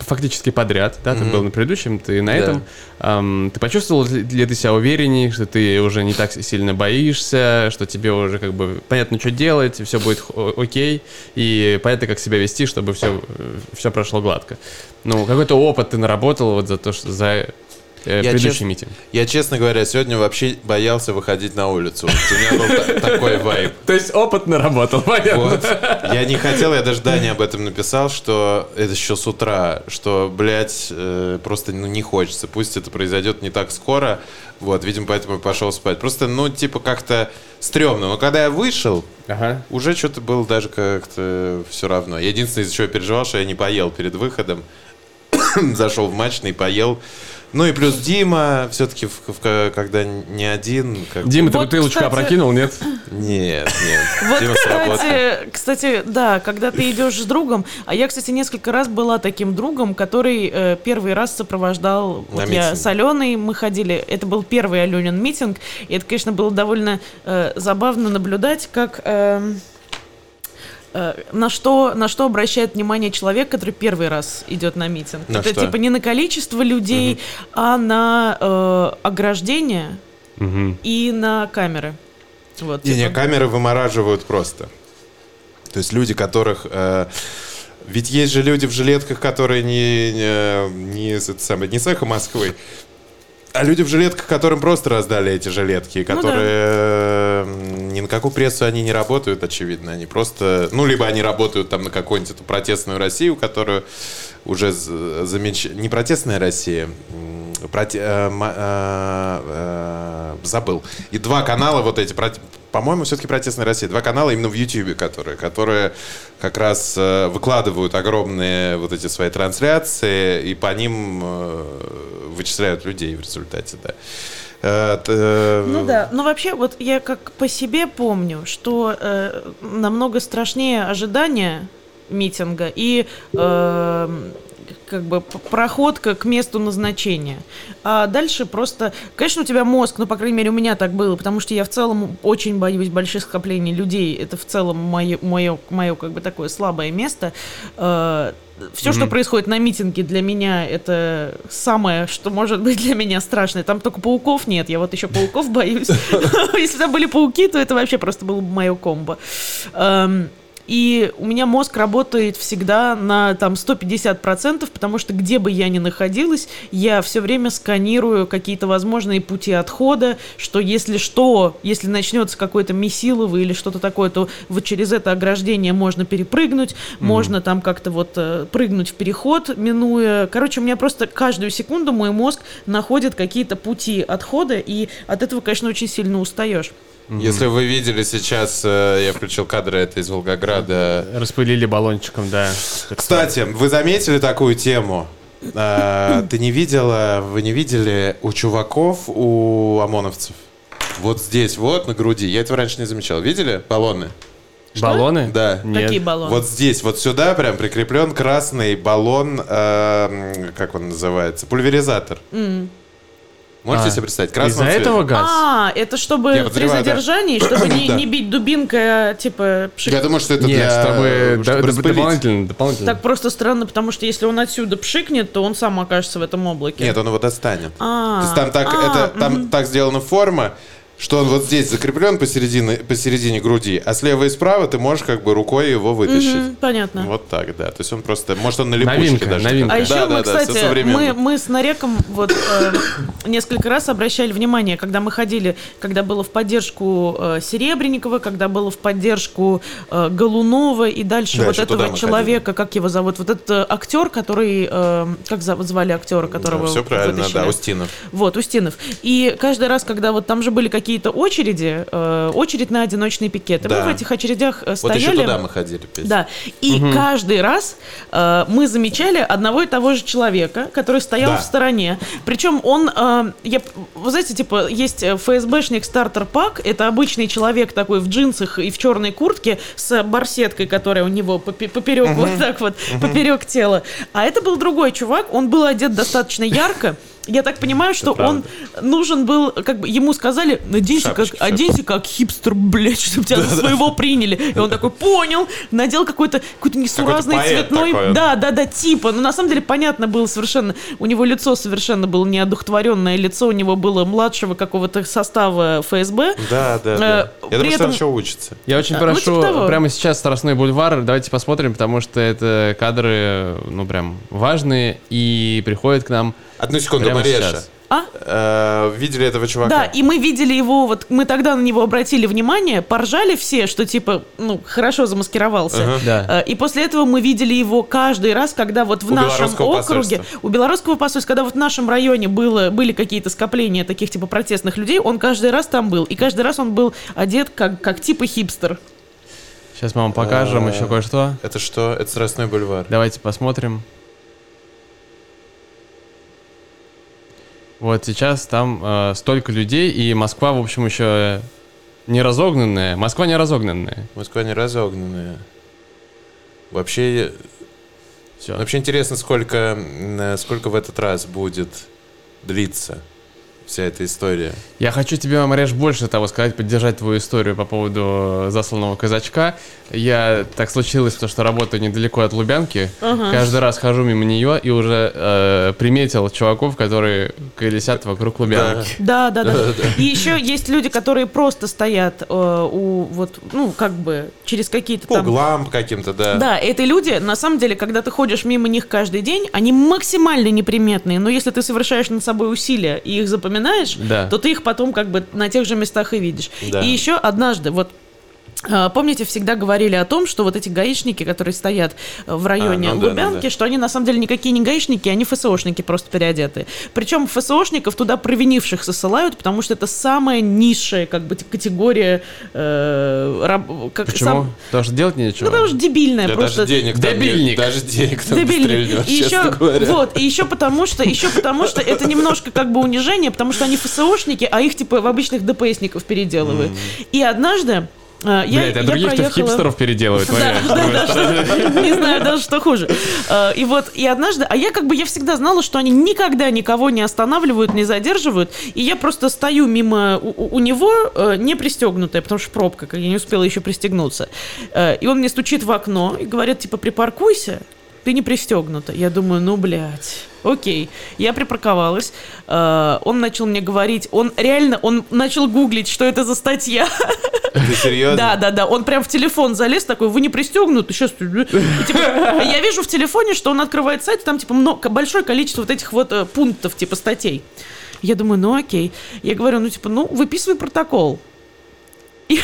фактически подряд, да, ты был на предыдущем, ты на Да. этом. Ам, ты почувствовал ли ты себя увереннее, что ты уже не так сильно боишься, что тебе уже как бы понятно, что делать, все будет окей, и понятно, как себя вести, чтобы все, все прошло гладко. Ну, какой-то опыт ты наработал вот за то, что за э, Я предыдущий честно- митинг. Я, честно говоря, сегодня вообще боялся выходить на улицу. Вот У меня был та- такой вайб. То есть опыт наработал, понятно. Я не хотел, я даже Дане об этом написал, что это еще с утра, что, блядь, э, просто ну, не хочется. Пусть это произойдет не так скоро. Вот, видимо, поэтому я пошел спать. Просто, ну, типа, как-то стрёмно. Но когда я вышел, Ага. уже что-то было даже как-то все равно. Единственное, из-за чего я переживал, что я не поел перед выходом. Зашел в матчный, поел. Ну и плюс Дима, все-таки, когда не один. Как... Дима, ты Вот, бутылочку кстати- опрокинул, нет? Нет, нет. Вот, Дима кстати, кстати, да, когда ты идешь с другом, а я, кстати, несколько раз была таким другом, который э, первый раз сопровождал, На вот я с Аленой, мы ходили, это был первый Аленин митинг, и это, конечно, было довольно э, забавно наблюдать, как... э, на что, на что обращает внимание человек, который первый раз идет на митинг. На это что? типа не на количество людей, а на э, ограждение Мгм. и на камеры. Вот, Не, не, типа. камеры вымораживают просто. То есть люди, которых... э, ведь есть же люди в жилетках, которые не, не, не, не с эхо Москвы, а люди в жилетках, которым просто раздали эти жилетки, да. которые э, ни на какую прессу они не работают, очевидно. Они просто... Ну, либо они работают там на какую-нибудь эту протестную Россию, которую уже замеч... Не протестная Россия, м, проте- э, э, э, забыл. И два канала вот эти, проте- по-моему, все-таки протестная Россия. Два канала именно в Ютьюбе, которые, которые как раз э, выкладывают огромные вот эти свои трансляции, и по ним э, вычисляют людей в результате, да. Э, Ну да, но вообще вот я как по себе помню, что э, намного страшнее ожидания митинга и э, как бы проходка к месту назначения. А дальше просто, конечно, у тебя мозг, ну, по крайней мере, у меня так было, потому что я в целом очень боюсь больших скоплений людей. Это в целом мое, мое, мое как бы такое слабое место. все, что происходит на митинге, для меня это самое, что может быть для меня страшное. Там только пауков нет, я вот еще пауков боюсь. Если бы там были пауки, то это вообще просто было бы мое комбо. И у меня мозг работает всегда на там 150%, потому что где бы я ни находилась, я все время сканирую какие-то возможные пути отхода, что если что, если начнется какое-то месилово или что-то такое, то вот через это ограждение можно перепрыгнуть, можно там как-то вот э, прыгнуть в переход, минуя. Короче, у меня просто каждую секунду мой мозг находит какие-то пути отхода, и от этого, конечно, очень сильно устаешь. Если вы видели сейчас, э, я включил кадры это из Волгограда. Распылили баллончиком, да. Кстати, вы заметили такую тему? А, Ты не видела, вы не видели у чуваков, у ОМОНовцев? Вот здесь, вот на груди. Я этого раньше не замечал. Видели баллоны? Баллоны? Да. Нет. Какие баллоны? Вот здесь, вот сюда прям прикреплен красный баллон, эм, как он называется, пульверизатор. Можете А, себе представить? Из-за Красного цвета. этого газ? А, это чтобы Я при подозреваю, да. задержании, чтобы не, Да. не бить дубинкой, а типа пшик. Я думаю, что это Нет, для... чтобы, чтобы д- дополнительно, дополнительно. Так просто странно, потому что если он отсюда пшикнет, то он сам окажется в этом облаке. Нет, он его достанет. А, То есть там так, а, это, там так сделана форма, что он вот здесь закреплен посередине, посередине груди, а слева и справа ты можешь как бы рукой его вытащить. Мгм, понятно. Вот так, да. То есть он просто, может, он на липучке Новинка, даже. новинка. А Да, еще да, мы, да, кстати, мы, мы с Нареком вот э, несколько раз обращали внимание, когда мы ходили, когда было в поддержку э, Серебренникова, когда было в поддержку э, Голунова и дальше вот Дальше туда этого человека, как его зовут, вот этот э, актер, который, э, как зовут- звали актера, которого все правильно, вытащили? да, Устинов. Вот, Устинов. И каждый раз, когда вот там же были какие-то очереди, э, очередь на одиночные пикеты, Да. мы в этих очередях э, Вот стояли. еще туда мы ходили. Петь. Да, и каждый раз э, мы замечали одного и того же человека, который стоял Да. в стороне. Причем он, э, я, вы знаете, типа, есть э, ФСБшник стартер пак, это обычный человек такой в джинсах и в черной куртке с барсеткой, которая у него попе- поперек, вот так вот, поперек тела. А это был другой чувак, он был одет достаточно ярко, я так понимаю, что он нужен был, как бы ему сказали, наденься как, оденься как хипстер, блядь, чтобы тебя за своего приняли. И он такой, понял, надел какой-то какой-то несуразный цветной, да, да, да, типа. Но на самом деле понятно было совершенно, у него лицо совершенно было неодухотворенное лицо, у него было младшего какого-то состава ФСБ. Да, да, да. Э, Я думаю, что он еще учится. Я очень А, ну, прошу типа прямо сейчас Старостной бульвар, давайте посмотрим, потому что это кадры, ну, прям важные и приходят к нам Одну секунду, прямо Мареша. сейчас. А? Э, Видели этого чувака? Да, и мы видели его, вот мы тогда на него обратили внимание, поржали все, что типа, ну, хорошо замаскировался. Ага. Да. Э, И после этого мы видели его каждый раз, когда вот в У нашем округе, посольства. у белорусского посольства, когда вот в нашем районе было, были какие-то скопления таких типа протестных людей, он каждый раз там был. И каждый раз он был одет как, как типа хипстер. Сейчас мы вам покажем А. еще кое-что. Это что? Это Страстной бульвар. Давайте посмотрим. Вот сейчас там э, столько людей, и Москва, в общем, еще не разогнанная. Москва не разогнанная. Москва не разогнанная. Вообще, Все. вообще интересно, сколько, э, сколько в этот раз будет длиться вся эта история. Я хочу тебе, Мареш, больше того сказать, поддержать твою историю по поводу засланного казачка. Я так случилось, то, что работаю недалеко от Лубянки. Каждый раз хожу мимо нее и уже э, приметил чуваков, которые колесят вокруг Лубянки. Да, да, да. И еще есть люди, которые просто стоят э, у вот, ну, как бы через какие-то По там углам каким-то, да. Да, эти люди, на самом деле, когда ты ходишь мимо них каждый день, они максимально неприметные, но если ты совершаешь над собой усилия и их запоминаешь, Да. то ты их потом как бы на тех же местах и видишь. Да. И еще однажды, вот Помните, всегда говорили о том, что вот эти гаишники, которые стоят э, в районе А, ну да, ну Лубянки, да. что они на самом деле никакие не гаишники, они ФСОшники просто переодетые. Причем ФСОшников туда провинившихся ссылают, потому что это самая низшая как бы категория э, раб- как, Почему? сам- Потому что делать нечего. ну, потому что дебильная Да просто. даже денег там Дебильник. нет, даже денег там Дебильник. И еще, говоря. вот, и еще потому что, еще потому что это немножко как бы унижение, потому что они ФСОшники, а их типа в обычных ДПСников переделывают. И однажды я, Блядь, а я других-то в проехала- хипстеров переделывают, не знаю даже, что хуже. Э, И вот, и однажды, а я как бы, я всегда знала, что они никогда никого не останавливают, не задерживают, и я просто стою мимо у, него, э, не пристегнутая, потому что пробка, я не успела еще пристегнуться. Э, И он мне стучит в окно и говорит, типа, припаркуйся, ты не пристегнута. Я думаю, ну, блядь. Окей, я припарковалась. Э, Он начал мне говорить, он реально, он начал гуглить, что это за статья. Ты серьезно? Да, да, да. Он прям в телефон залез такой, вы не пристегнуты, сейчас. я вижу в телефоне, что он открывает сайт, там типа много, большое количество вот этих вот э, пунктов, типа статей. Я думаю, ну окей. Я говорю, ну типа, ну выписывай протокол. И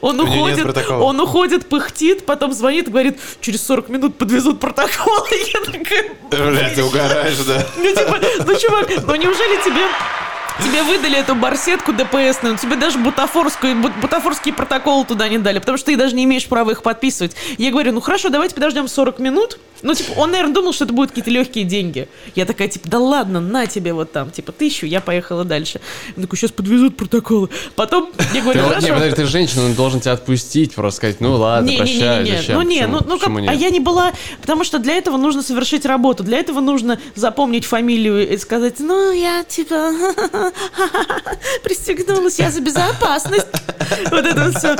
он уходит, он уходит, пыхтит, потом звонит, говорит, через 40 минут подвезут протокол. Я такая, Блядь, ты угораешь, да? ну, типа, ну, чувак, ну неужели тебе... Тебе выдали эту барсетку DPS-ную, тебе даже бутафорскую, бу- бутафорский протокол туда не дали, потому что ты даже не имеешь права их подписывать. Я говорю, ну хорошо, давайте подождем 40 минут. Ну, типа, он, наверное, думал, что это будут какие-то легкие деньги. Я такая, типа, да ладно, на тебе вот там, типа, тысячу, я поехала дальше. Он такой, сейчас подвезут протоколы. Потом я Ты, говорю, не, хорошо. подожди, ты женщина, он должен тебя отпустить, просто сказать, ну ладно, Не, не, не, прощай, не, не. зачем? Ну не, Почему- ну, ну как, почему а нет? я не была, потому что для этого нужно совершить работу, для этого нужно запомнить фамилию и сказать, ну я типа пристегнулась, я за безопасность. Вот это все.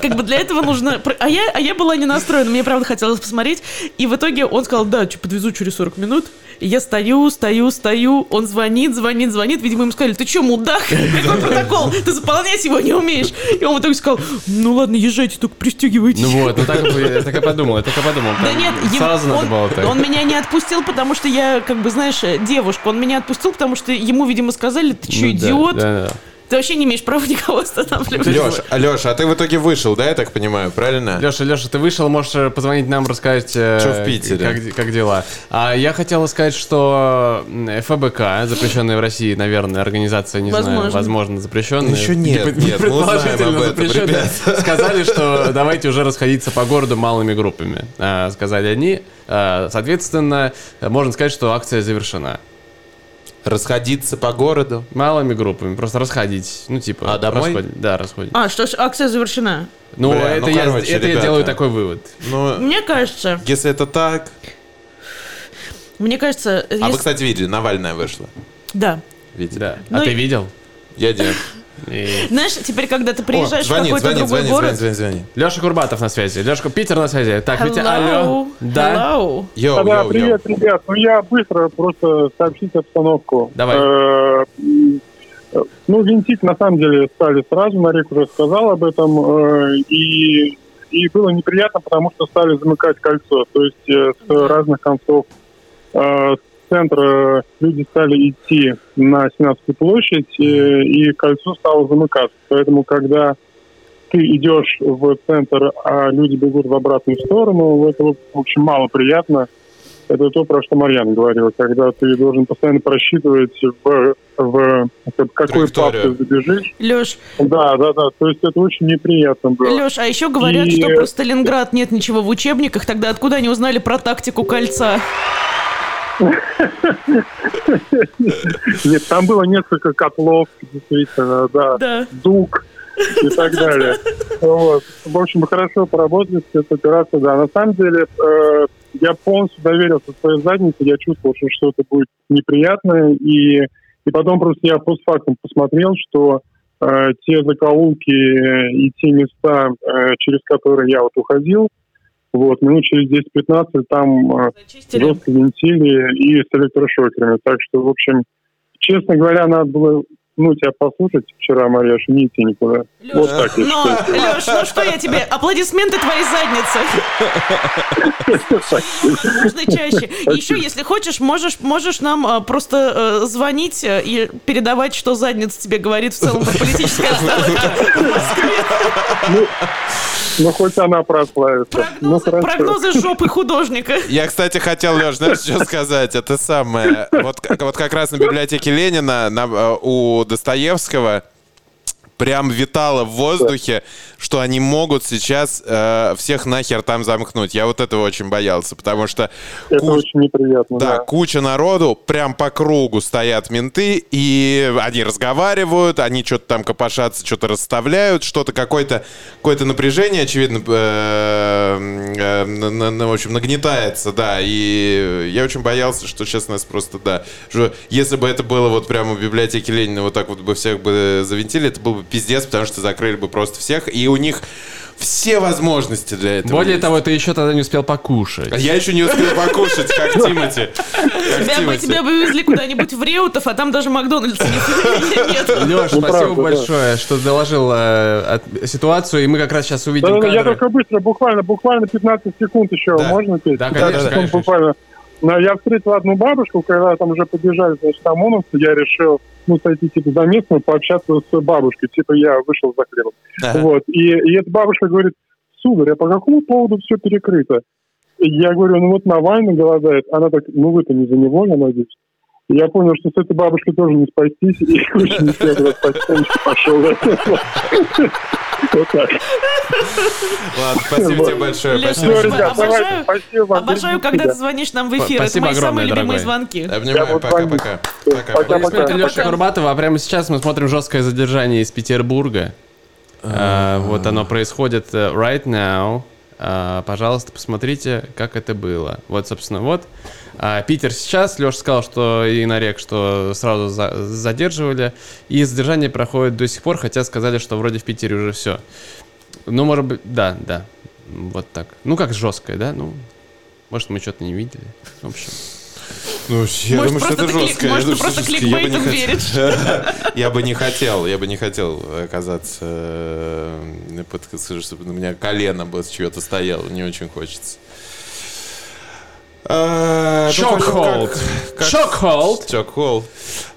Как бы для этого нужно... А я, а я была не настроена, мне правда хотелось посмотреть. И в итоге он сказал, да, подвезу через 40 минут. И я стою, стою, стою, он звонит, звонит, звонит. Видимо, ему сказали, ты что, мудак? Какой протокол? Ты заполнять его не умеешь. И он в итоге сказал, ну ладно, езжайте, только пристегивайтесь. Ну вот, ну так, я так и подумал, я так и подумал. Да нет, ему- сразу надо он, было так. он меня не отпустил, потому что я, как бы, знаешь, девушка. Он меня отпустил, потому что ему, видимо, сказали, ты что, Ну да, идиот? да, да. Ты вообще не имеешь права никого останавливать. Леш, Леша, а ты в итоге вышел, да, я так понимаю, правильно? Леша, Леша, ты вышел, можешь э, позвонить нам, рассказать, э, Чё в Питере? Как, как дела. А я хотел сказать, что ФБК, запрещенная в России, наверное, организация, не знаю, Возможно. возможно, запрещенная. Еще нет, Не- нет, мы предположительно об этом, запрещенная. ребят. Сказали, что давайте уже расходиться по городу малыми группами, а, сказали они. А, Соответственно, можно сказать, что акция завершена. Расходиться по городу. Малыми группами, просто расходитесь. Ну, типа, А домой? расходи- Да, расходим. А, что ж, акция завершена. Ну, Бля, это, ну, я, короче, это я ребята. делаю такой вывод. Ну, Мне кажется, если это так, Мне кажется, А вы, кстати, видели, Навальная вышла. да. Видели? Да. Ну а и- ты видел? Я нет. Знаешь, теперь, когда ты приезжаешь звонит, в какой-то звонит, другой звонит, город... звонит, звонит, звонит. Леша Курбатов на связи. Лешка, Питер на связи. Так, Витя, Hello. алло. Да. Hello. Yo, Да, yo, yo. привет, ребят. Ну, я быстро просто сообщить обстановку. Давай. Э, Ну, винтить на самом деле стали сразу, Нарик уже сказал об этом, э, и, и было неприятно, потому что стали замыкать кольцо, то есть э, с разных концов э, с центра люди стали идти на Сенатскую площадь, э, и кольцо стало замыкаться. Поэтому, когда ты идешь в центр, а люди бегут в обратную сторону, это, в общем, мало приятно. Это то, про что Марьян говорила, когда ты должен постоянно просчитывать, в, в какой пап ты забежишь. Леш, Да, да, да. То есть это очень неприятно было. Леш, а еще говорят, И- что про Сталинград нет ничего в учебниках, тогда откуда они узнали про тактику кольца? Нет, там было несколько котлов, действительно, да. Да. дуг и так далее. Вот. В общем, хорошо поработали с этой операцией, да. На самом деле, э, я полностью доверился своей заднице, я чувствовал, что что-то будет неприятное, и, и потом просто я постфактум посмотрел, что э, те закоулки и те места, э, через которые я вот уходил, вот, минут через 10-15 там э, Зачистили. жестко винтили и с электрошокерами. Так что, в общем, честно говоря, надо было ну, тебя послушать вчера, Марьяш, не идти никуда. Лёш, вот так я Но, считаю. Леш, ну что я тебе? Аплодисменты твоей заднице. Можно чаще. И еще, если хочешь, можешь, можешь нам а, просто э, звонить э, и передавать, что задница тебе говорит в целом про политическое Москве. Ну, хоть она прославится. ну, Прогнозы, хорошо. прогнозы жопы художника. Я, кстати, хотел, Леш, знаешь, что сказать? Это самое. Вот, как- вот как раз на библиотеке Ленина на- э, Достоевского прям витало в воздухе, что они могут сейчас э, всех нахер там замкнуть. Я вот этого очень боялся, потому что Это куч- очень неприятно, да, да. куча народу, прям по кругу стоят менты, и они разговаривают, они что-то там копошатся, что-то расставляют, что-то какое-то какое напряжение, очевидно, э, э, на- на- на- в общем, нагнетается, да, и я очень боялся, что сейчас нас просто, да, что если бы это было вот прямо в библиотеке Ленина, вот так вот бы всех бы завинтили, это был бы пиздец, потому что закрыли бы просто всех, и у них все возможности для этого Более есть. того, ты еще тогда не успел покушать. А Я еще не успел покушать, как Тимати. Тебя бы, тебя бы везли куда-нибудь в Реутов, а там даже Макдональдса нет. нет. Леш, Ну, спасибо большое, что доложил э, ситуацию, и мы как раз сейчас увидим я только быстро, буквально, буквально 15 секунд еще, можно? Да, 15 конечно, конечно. Но я встретил одну бабушку, когда там уже побежали, значит, ОМОНовцы, я решил, ну, сойти, типа, за местную, пообщаться с бабушкой, типа, я вышел за хлебом. Ага. Вот, и, и эта бабушка говорит, сударь, а по какому поводу все перекрыто? Я говорю, ну вот Навальный голодает. Она так, ну вы-то не за него, надеюсь. И я понял, что с этой бабушкой тоже не спастись, и очень не туда потихонечку пошел. Вот так. Ладно, спасибо тебе большое. Спасибо. Обожаю- спасибо. Обожаю, когда ты звонишь нам в эфир. Это Спасибо мои огромное, самые любимые звонки. Обнимаю, вот пока-пока. Пока-пока. Пока. Курбатова, а прямо сейчас мы смотрим жесткое задержание из Петербурга. А, Вот оно происходит э, right now. А, Пожалуйста, посмотрите, как это было. Вот, собственно, вот. А, Питер сейчас. Леша сказал, что и Нарек, что сразу за- задерживали. И задержание проходит до сих пор, хотя сказали, что вроде в Питере уже все. Ну, может быть, да, да. Вот так. Ну, как жесткое, да? Ну, может, мы что-то не видели. В общем. Ну, я Может, думаю, что это жестко. Я может, думаю, что просто жестко. Я бы не хотел- Я бы не хотел, я бы не хотел оказаться э, под, чтобы у меня колено бы с чего-то стояло, не очень хочется. Как- как- Chokehold. Chokehold.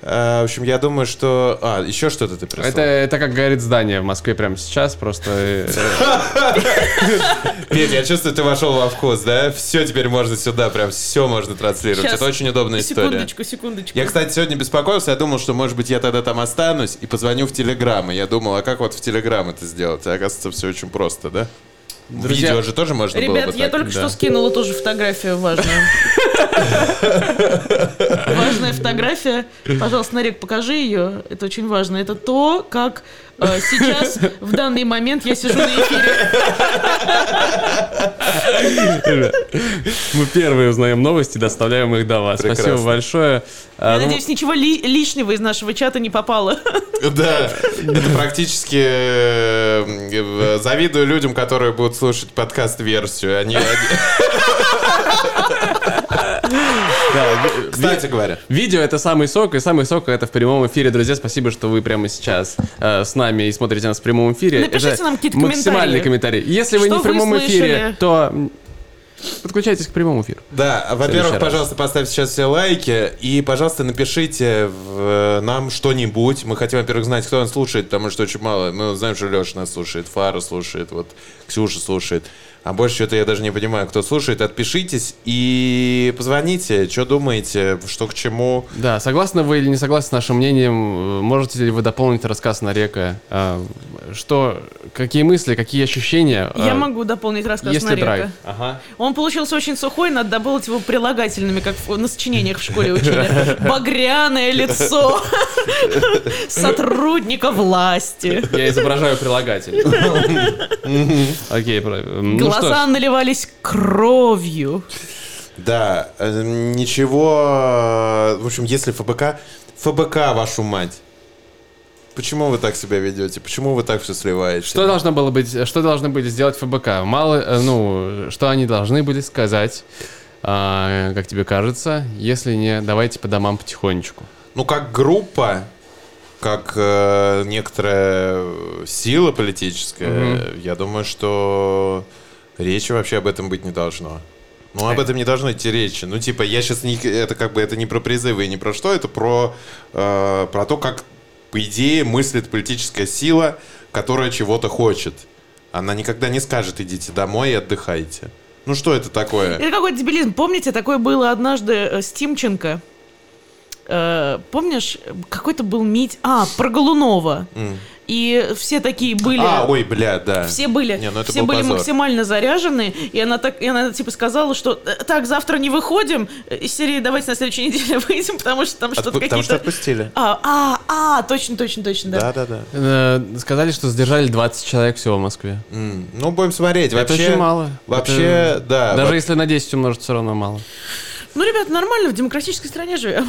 А, В общем, я думаю, что... А, еще что-то ты прислал. Это, это как горит здание в Москве прямо сейчас, просто... э, Петя, я чувствую, ты вошел во вкус, да? Все теперь можно сюда, прям все можно транслировать. Это очень удобная история. Секундочку, секундочку. Я, кстати, сегодня беспокоился, я думал, что, может быть, я тогда там останусь и позвоню в Телеграм. И я думал, а как вот в Телеграм это сделать? А оказывается, все очень просто, да? Друзья- Видео же тоже можно было Ребят, бы я так? только да. что скинула тоже фотографию важную. Важная фотография. Пожалуйста, Нарек, покажи ее. Это очень важно. Это то, как э, сейчас, в данный момент, я сижу на эфире. Мы первые узнаем новости, доставляем их до вас. Прекрасно. Спасибо большое. А, Я ну, надеюсь, ничего ли- лишнего из нашего чата не попало. Да, это практически э, завидую людям, которые будут слушать подкаст-версию. Они, ви- Кстати говоря, Видео это самый сок, и самый сок это в прямом эфире. Друзья, спасибо, что вы прямо сейчас э, с нами и смотрите нас в прямом эфире. Напишите это нам какие-то максимальные комментарии. Если вы Что не в прямом эфире, то подключайтесь к прямому эфиру. Да, во-первых, пожалуйста, поставьте сейчас все лайки и, пожалуйста, напишите в- нам что-нибудь. Мы хотим, во-первых, знать, кто нас слушает, потому что очень мало. Мы знаем, что Леша нас слушает, Фара слушает, вот Ксюша слушает. А больше что-то я даже не понимаю, кто слушает. Отпишитесь и позвоните, что думаете, что к чему. Да, согласны вы или не согласны с нашим мнением? Можете ли вы дополнить рассказ на река? Что, какие мысли, какие ощущения? Я э, могу дополнить рассказ Есть ли Нарека. драйв? Ага. Он получился очень сухой, надо добавить его прилагательными, как в- на сочинениях в школе учили. Багряное лицо сотрудника власти. Я изображаю прилагатель. Окей, правильно. Что Глаза ж, наливались кровью. Да, э, ничего. э, В общем, если ФБК... ФБК, вашу мать. Почему вы так себя ведете? Почему вы так все сливаете? Что должно было быть, что должны были сделать ФБК? Мало, э, ну, что они должны были сказать, а, как тебе кажется, если не давайте по домам потихонечку. Ну, как группа, как э, некоторая сила политическая, я думаю, что речи вообще об этом быть не должно. Ну, об этом не должно идти речи. Ну, типа, я сейчас не... Это как бы это не про призывы и не про что, это про, э, про то, как, по идее, мыслит политическая сила, которая чего-то хочет. Она никогда не скажет, идите домой и отдыхайте. Ну, что это такое? Это какой-то дебилизм. Помните, такое было однажды э, с Тимченко? Э, помнишь, какой-то был мить... А, про Голунова. И все такие были... А, ой, бля, да. Все были, Не, ну это все был были позор. максимально заряжены, и она так, и она типа сказала, что «Э, так завтра не выходим из серии, давайте на следующей неделе выйдем, потому что там что-то Отпу- Потому что какие-то. отпустили. А, а, а, точно, точно, точно, да. Да, да, да. Сказали, что задержали 20 человек всего в Москве. Ну, будем смотреть. Это Вообще, очень мало. Вообще, Это- да. Даже во- если на 10 умножить, все равно мало. Ну, ребят, нормально, в демократической стране живем.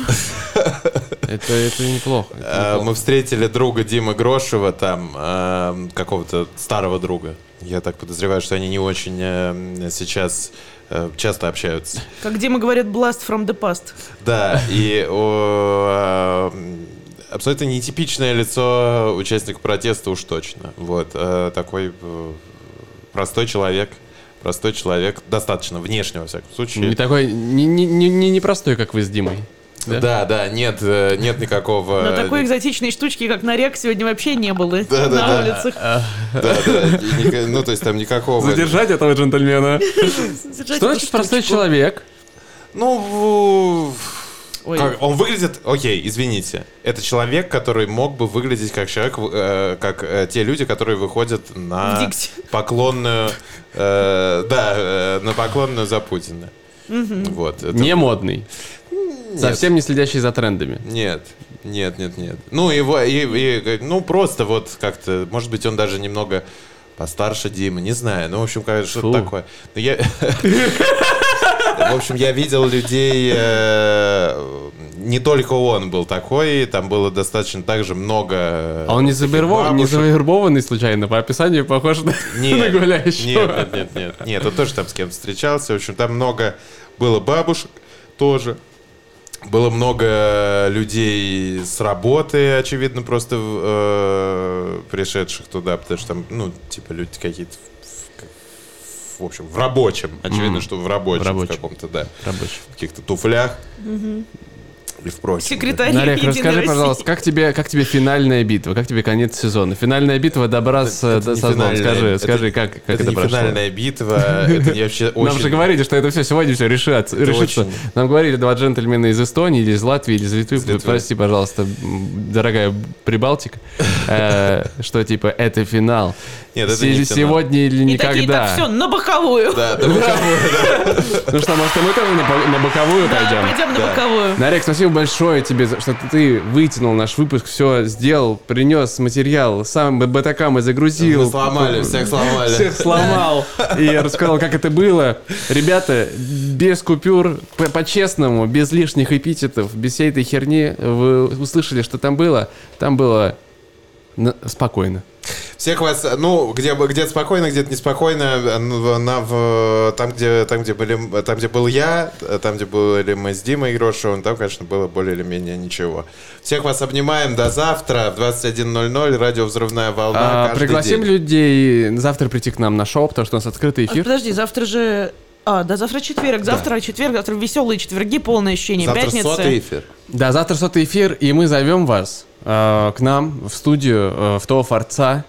Это, это неплохо. это э, неплохо. Мы встретили друга Димы Грошева, там, э, какого-то старого друга. Я так подозреваю, что они не очень э, сейчас э, часто общаются. Как Дима говорит, blast from the past. Да, и о, э, абсолютно нетипичное лицо участника протеста уж точно. Вот, э, такой э, простой человек, простой человек, достаточно внешне, во всяком случае. Не такой, не, не, не, не непростой, как вы с Димой. Да? Да, да, нет, э, нет никакого... Но такой экзотичной штучки, как нарек, сегодня вообще не было Да, да, на да. улицах. Да, да, и ника- ну, то есть там никакого... Задержать этого джентльмена. Что значит простой человек? Ну, Ой. как- он выглядит... Окей, извините. Это человек, который мог бы выглядеть как человек, э, как э, те люди, которые выходят на поклонную... э, да, э, на поклонную за Путина. Вот. это- Не модный. Совсем не следящий за трендами. Нет, нет, нет, нет. Ну, его, и, и, ну, просто вот как-то, может быть, он даже немного постарше Димы, не знаю. Ну, в общем, что-то Фу. такое. Ну, я... В общем, я видел людей, э, не только он был такой, там было достаточно также много... А он не, завербов- не бабушек. завербованный случайно? По описанию похож на, гуляющего. нет, нет, нет, нет, нет, он тоже там с кем-то встречался. В общем, там много было бабушек тоже. Было много людей с работы, очевидно, просто э, пришедших туда, потому что там, ну, типа, люди какие-то, в, в- в общем, в рабочем. Очевидно, Мгм. что в рабочем, в, рабочем. каком-то, да, Рабочий. в каких-то туфлях или в прочем. Секретарь Нарек, расскажи, России. пожалуйста, как тебе, как тебе финальная битва? Как тебе конец сезона? Финальная битва добра с, Это со злом. финальная- Скажи, это- скажи, как, как это, это, не прошло? финальная битва, это не вообще очень... Нам же говорили, что это все сегодня все решится. решится. очень. Нам говорили два джентльмена из Эстонии, или из Латвии, или из Литвы. Из Литвы. Прости, пожалуйста, дорогая Прибалтика, э, что типа это финал. Нет, это не сегодня или И такие, никогда. так, все, на боковую. Да, да, боковую, да. Ну что, может, и мы тоже на, бо- на боковую Да, пойдем? пойдем на боковую. Нарек, спасибо большое тебе, что ты вытянул наш выпуск, все сделал, принес материал, сам БТК мы загрузил. Мы сломали, всех сломали. Всех сломал. И рассказал, как это было. Ребята, без купюр, по- по-честному, без лишних эпитетов, без всей этой херни, вы услышали, что там было. Там было на- спокойно. Всех вас, ну, где, где-то спокойно, где-то неспокойно, на, в, там, где, там, где были, там, где был я, там, где были мы с Димой Грошевым, там, конечно, было более или менее ничего. Всех вас обнимаем, до завтра в 21.00, радио «Взрывная волна» А, пригласим день. людей завтра прийти к нам на шоу, потому что у нас открытый А, эфир. Подожди, завтра же... А, да, завтра четверг, завтра четверг, завтра веселые четверги, полное ощущение, Завтра пятница. сотый эфир. Да, завтра сотый эфир, и мы зовем вас э, к нам в студию э, в ТО Форца.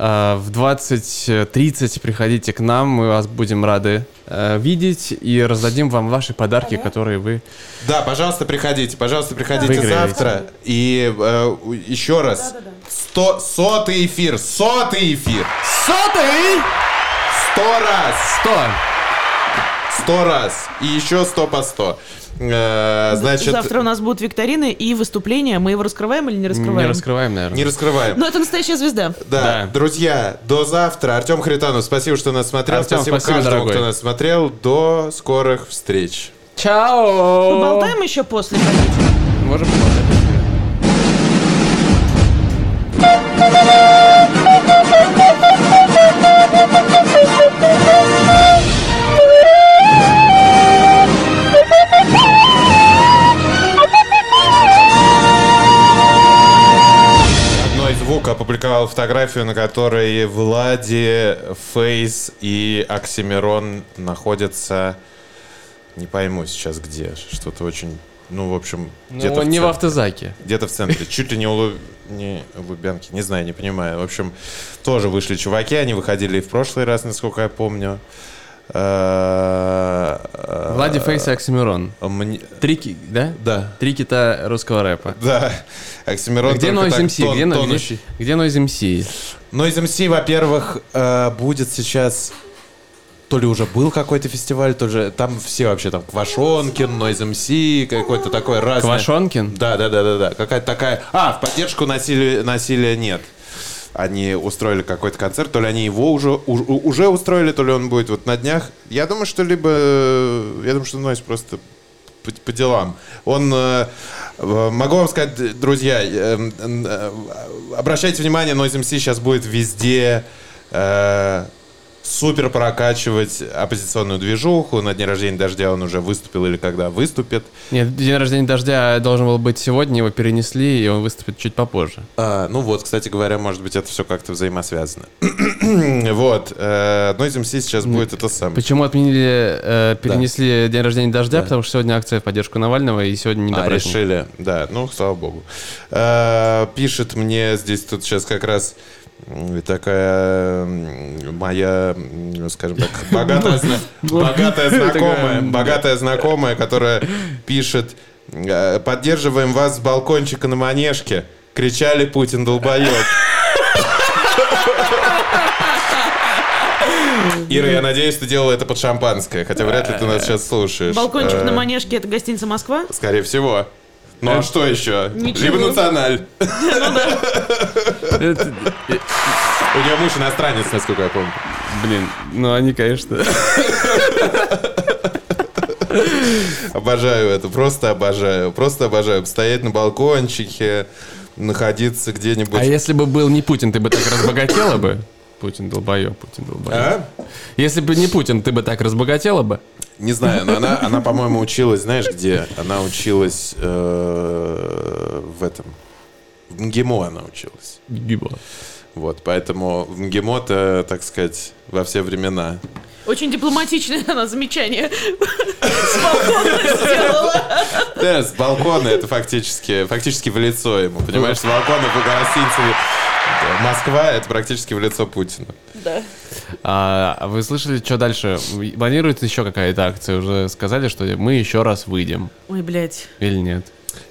Э, в 20.30 приходите к нам, мы вас будем рады э, видеть и раздадим вам ваши подарки, которые вы... Да, пожалуйста, приходите, пожалуйста, приходите Выиграете. завтра. И э, еще раз, сто, сотый эфир, сотый эфир, Сотый! сто раз, Сто! сто раз, и еще сто по сто. Э, значит, Завтра у нас будут викторины и выступления. Мы его раскрываем или не раскрываем? Не раскрываем, наверное. не раскрываем. Но это настоящая звезда. Да, Да. друзья, до завтра. Артем Хританов, спасибо, что нас смотрел. Артем, спасибо, спасибо, каждому, дорогой. кто нас смотрел. До скорых встреч. Чао! Поболтаем еще после, хотите? Можем поболтать. Опубликовал фотографию, на которой Влади, Фейс и Оксимирон находятся... Не пойму сейчас где. Что-то очень... Ну, в общем, Ну, где-то не в центре. автозаке. Где-то в центре. Чуть ли не у, Лу- не у Лубянки. Не знаю, не понимаю. В общем, тоже вышли чуваки. Они выходили и в прошлый раз, насколько я помню. Э, Влади Фейс и Оксимирон. мне- Трики, да? Да. Три кита русского рэпа. Да. Оксимирон Где только Noise MC? тон- Где, тонущий. где, где Noise MC? Noise MC, во-первых, э, будет сейчас... То ли уже был какой-то фестиваль, то же... Там все вообще там Квашонкин, Noise MC, какой-то такой разный. Квашонкин? Да, да, да, да, да. Какая-то такая... А, в поддержку насилия, насилия нет. Они устроили какой-то концерт, то ли они его уже, у- у- уже устроили, то ли он будет вот на днях. Я думаю, что либо... э, Я думаю, что Нойс просто по, по делам. Он... э, э, Могу вам сказать, друзья, обращайте внимание, Noise MC сейчас будет везде супер прокачивать оппозиционную движуху. На дне рождения Дождя он уже выступил или когда выступит. Нет, день рождения Дождя должен был быть сегодня, его перенесли, и он выступит чуть попозже. А, ну вот, кстати говоря, может быть, это все как-то взаимосвязано. вот. Э, Noise MC сейчас будет это самое. Почему отменили, э, перенесли день рождения Дождя? Потому что сегодня акция в поддержку Навального, и сегодня не А, решили, да, ну, слава богу. Э, пишет мне здесь тут сейчас как раз м, такая моя, скажем так, богатая, богатая знакомая, богатая знакомая, которая пишет, э, поддерживаем вас с балкончика на Манежке. Кричали Путин долбоеб. Ира, я надеюсь, ты делала это под шампанское, хотя вряд ли ты нас сейчас слушаешь. Балкончик Э, на Манежке — это гостиница «Москва». Скорее всего. Ну а что еще? Ничего. Либо националь. Это- У нее муж иностранец, насколько я помню. блин, ну они, конечно... Обожаю это, просто обожаю. Просто обожаю. Стоять на балкончике, находиться где-нибудь. А если бы был не Путин, ты бы так разбогатела бы? Путин долбоеб, Путин долбоеб. А? Если бы не Путин, ты бы так разбогатела бы? Не знаю, но она, она по-моему, училась, знаешь, где? Она училась э, в этом. В МГИМО она училась. Гиба. Вот, поэтому в МГИМО-то, так сказать, во все времена. Очень дипломатичное она замечание с балкона сделала. Да, с балкона это фактически, фактически в лицо ему. Понимаешь, с балкона в гостинице Москва это практически в лицо Путина. Да. А вы слышали, что дальше? Планируется еще какая-то акция? Уже сказали, что мы еще раз выйдем. Ой, блядь. Или нет?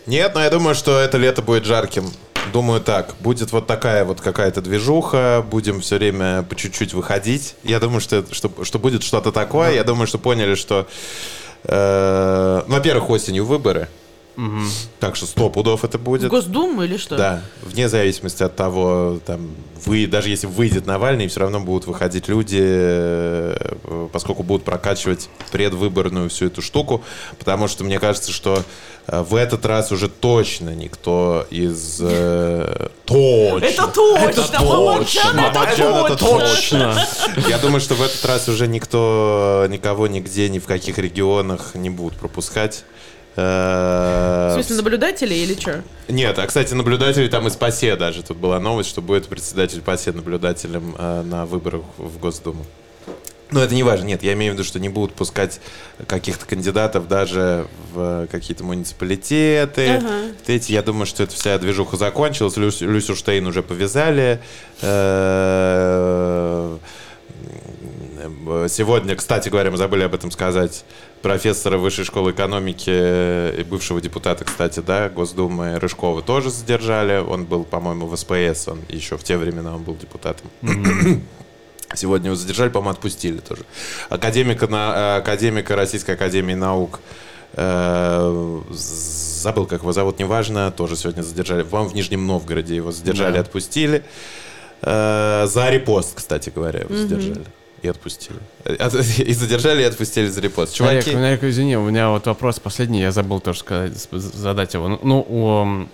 Нет, но я думаю, что это лето будет жарким. Думаю так, будет вот такая вот какая-то движуха, будем все время по чуть-чуть выходить. Я думаю, что, что, что будет что-то такое. Я думаю, что поняли, что, э, во-первых, осенью выборы. Так что сто пудов это будет. Госдуму или что? Да, вне зависимости от того, там, вы, даже если выйдет Навальный, все равно будут выходить люди, э, поскольку будут прокачивать предвыборную всю эту штуку, потому что мне кажется, что э, в этот раз уже точно никто из... э, точно! Это точно! Это Мамаджан, это точно! Я думаю, что в этот раз уже никто, никого нигде, ни в каких регионах не будут пропускать. Э, В смысле, наблюдатели или что? нет, а, кстати, наблюдатели там из ПАСЕ даже. Тут была новость, что будет председатель ПАСЕ наблюдателем э, на выборах в Госдуму. Но это не важно. Нет, я имею в виду, что не будут пускать каких-то кандидатов даже в какие-то муниципалитеты. Ага. Эти, я думаю, что эта вся движуха закончилась. Люсь- Люсю Штейн уже повязали. Э, Сегодня, кстати говоря, мы забыли об этом сказать, профессора Высшей школы экономики и бывшего депутата, кстати, да, Госдумы Рыжкова тоже задержали. Он был, по-моему, в СПС, он еще в те времена он был депутатом. Сегодня его задержали, по-моему, отпустили тоже. Академика, на, э, академика Российской Академии Наук э, забыл, как его зовут, неважно, тоже сегодня задержали. По-моему, в Нижнем Новгороде его задержали, Да. отпустили. Э, За репост, кстати говоря, его задержали. И отпустили. От- И задержали, и отпустили за репост. Чуваки, Нарек, извини, у меня вот вопрос последний, я забыл тоже сказать, задать его. Ну, Ну, у,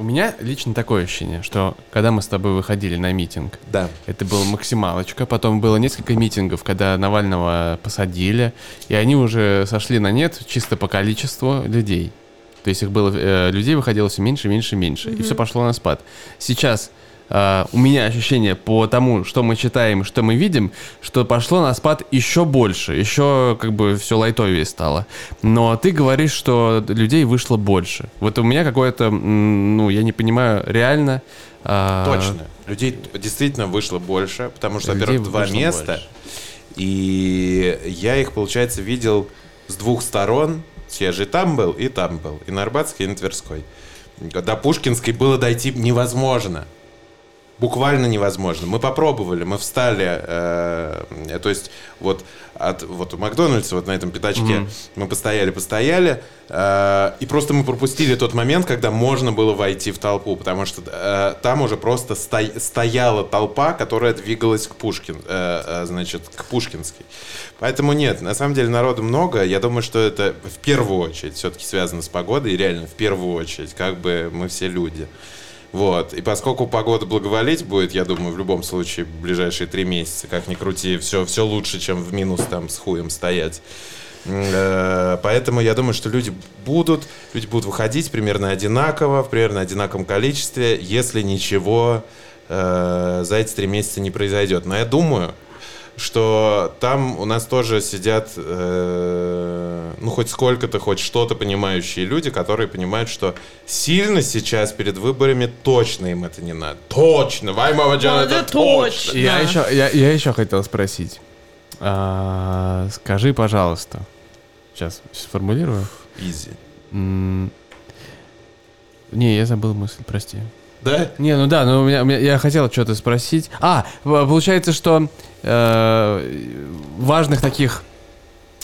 у меня лично такое ощущение, что когда мы с тобой выходили на митинг, да. это была максималочка, потом было несколько митингов, когда Навального посадили, и они уже сошли на нет чисто по количеству людей. То есть их было, э, людей выходило все меньше, меньше, меньше, и все пошло на спад. Сейчас э, у меня ощущение по тому, что мы читаем, что мы видим, что пошло на спад еще больше, еще как бы все лайтовее стало. Но ты говоришь, что людей вышло больше. Вот у меня какое-то, ну, я не понимаю, реально... а, Точно. Людей действительно вышло больше, потому что, во-первых, два места. больше. И я их, получается, видел с двух сторон. Я же и там был, и там был. И на Арбатской, и на Тверской. До Пушкинской было дойти невозможно. Буквально невозможно. Мы попробовали, мы встали, э, то есть вот от вот у Макдональдса вот на этом пятачке мы постояли, постояли, э, и просто мы пропустили тот момент, когда можно было войти в толпу, потому что э, там уже просто сто- стояла толпа, которая двигалась к Пушкин, э, э, значит, к Пушкинской. Поэтому нет, на самом деле народу много. Я думаю, что это в первую очередь все-таки связано с погодой, и реально в первую очередь, как бы мы все люди. Вот. И поскольку погода благоволить будет, я думаю, в любом случае, в ближайшие три месяца, как ни крути, все, все лучше, чем в минус там с хуем стоять. Э, Поэтому я думаю, что люди будут, люди будут выходить примерно одинаково, в примерно одинаковом количестве, если ничего э, за эти три месяца не произойдет. Но я думаю, что там у нас тоже сидят, э, ну, хоть сколько-то, хоть что-то понимающие люди, которые понимают, что сильно сейчас перед выборами точно им это не надо. Точно! Вай, Маваджан, Ну, это точно! Я еще, я, я еще хотел спросить. А, скажи, пожалуйста. Сейчас сформулирую. Изи. Не, я забыл мысль, прости. Да? Не, ну да, но у меня, у меня- я хотел что-то спросить. А, получается, что э, важных таких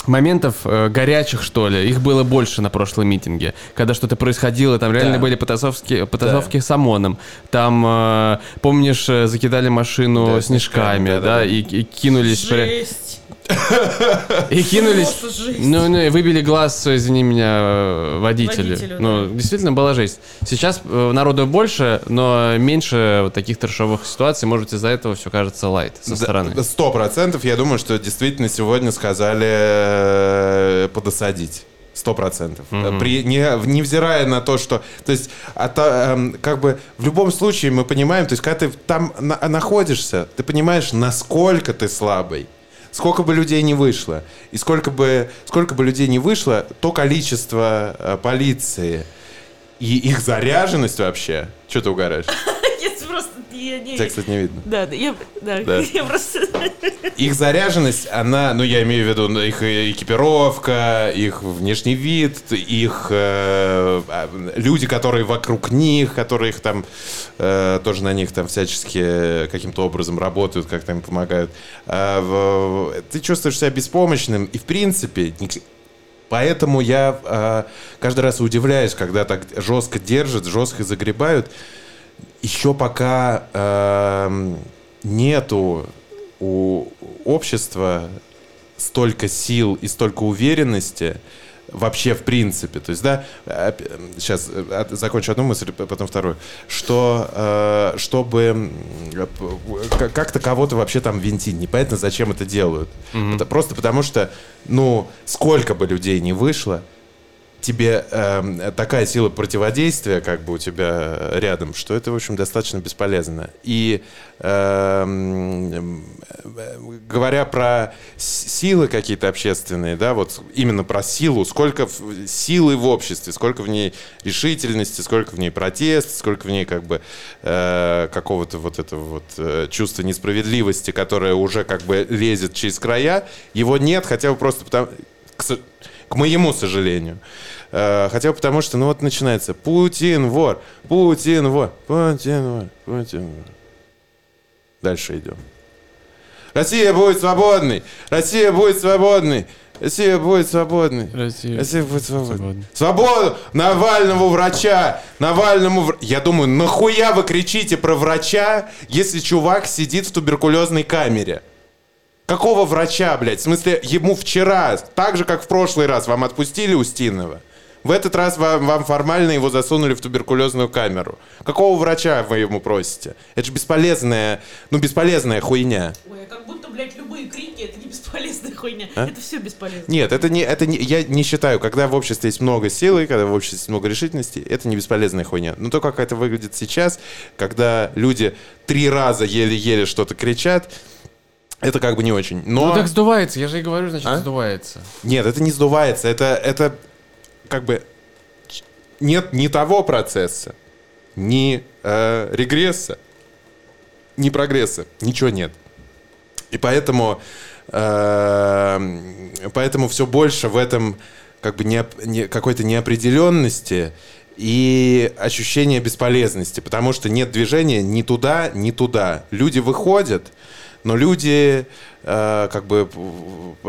моментов э, горячих, что ли, их было больше на прошлом митинге. Когда что-то происходило, там реально Да. были потасовки, потасовки с ОМОНом. Там, э, помнишь, э, закидали машину Да, снежками, снежками, да, да-да-да. и, и кинулись... Жесть. И кинулись... Ну, ну, и выбили глаз, извини меня, э, водителю. Водителю, ну, да. действительно была жесть. Сейчас э, народу больше, но меньше вот таких трешовых ситуаций. Может, из-за этого все кажется лайт со стороны. Сто процентов. Я думаю, что действительно сегодня сказали э, подосадить. Сто процентов. При, не, невзирая на то, что... То есть, а то, эм, как бы в любом случае мы понимаем, то есть, когда ты там на- находишься, ты понимаешь, насколько ты слабый. Сколько бы людей не вышло, и сколько бы, сколько бы людей не вышло, то количество э, полиции и их заряженность вообще... Что ты угораешь? Я не... Тебя, кстати, не видно. Да, да, я, да, Да. я просто их заряженность, она, ну я имею в виду ну, их экипировка, их внешний вид, их э, а, люди, которые вокруг них, которые их там э, тоже на них там всячески каким-то образом работают, как-то им помогают. А, в- ты чувствуешь себя беспомощным, и в принципе Поэтому я э, каждый раз удивляюсь, когда так жестко держат, жестко загребают. Еще пока эм, нету у общества столько сил и столько уверенности вообще в принципе. То есть, да, сейчас закончу одну мысль, потом вторую, что э, чтобы как-то кого-то вообще там винтить, непонятно, зачем это делают. Это просто потому что, ну, сколько бы людей не вышло, тебе эм, такая сила противодействия, как бы у тебя рядом, что это, в общем, достаточно бесполезно. И э, говоря про силы какие-то общественные, да, вот именно про силу, сколько силы в обществе, сколько в ней решительности, сколько в ней протеста, сколько в ней как бы э, какого-то вот этого вот э, чувства несправедливости, которое уже как бы лезет через края, его нет, хотя бы просто потому, к моему сожалению. Э, Хотя бы потому, что, ну вот начинается Путин вор, Путин вор, Путин вор, Путин вор. Дальше идем. Россия будет свободной! Россия будет свободной! Россия будет свободной! Россия. Россия будет свободной. Свободной. Свободу! Навальному врача! Навальному вр- Я думаю, нахуя вы кричите про врача, если чувак сидит в туберкулезной камере? Какого врача, блядь? В смысле, ему вчера, так же, как в прошлый раз, вам отпустили Устинова? В этот раз вам, вам формально его засунули в туберкулезную камеру. Какого врача вы ему просите? Это же бесполезная, ну, бесполезная хуйня. Ой, а как будто, блядь, любые крики это не бесполезная хуйня. А? Это все бесполезно. Нет, это не, это не, я не считаю, когда в обществе есть много силы, когда в обществе есть много решительности, это не бесполезная хуйня. Но то, как это выглядит сейчас, когда люди три раза еле-еле что-то кричат, это как бы не очень. Но Ну так сдувается, я же и говорю, значит, А? сдувается. нет, это не сдувается, это, это как бы нет ни того процесса, ни э, регресса, ни прогресса, ничего нет. И поэтому, э, поэтому все больше в этом как бы неоп- не- какой-то неопределенности и ощущение бесполезности, потому что нет движения ни туда, ни туда. Люди выходят, но люди э, как бы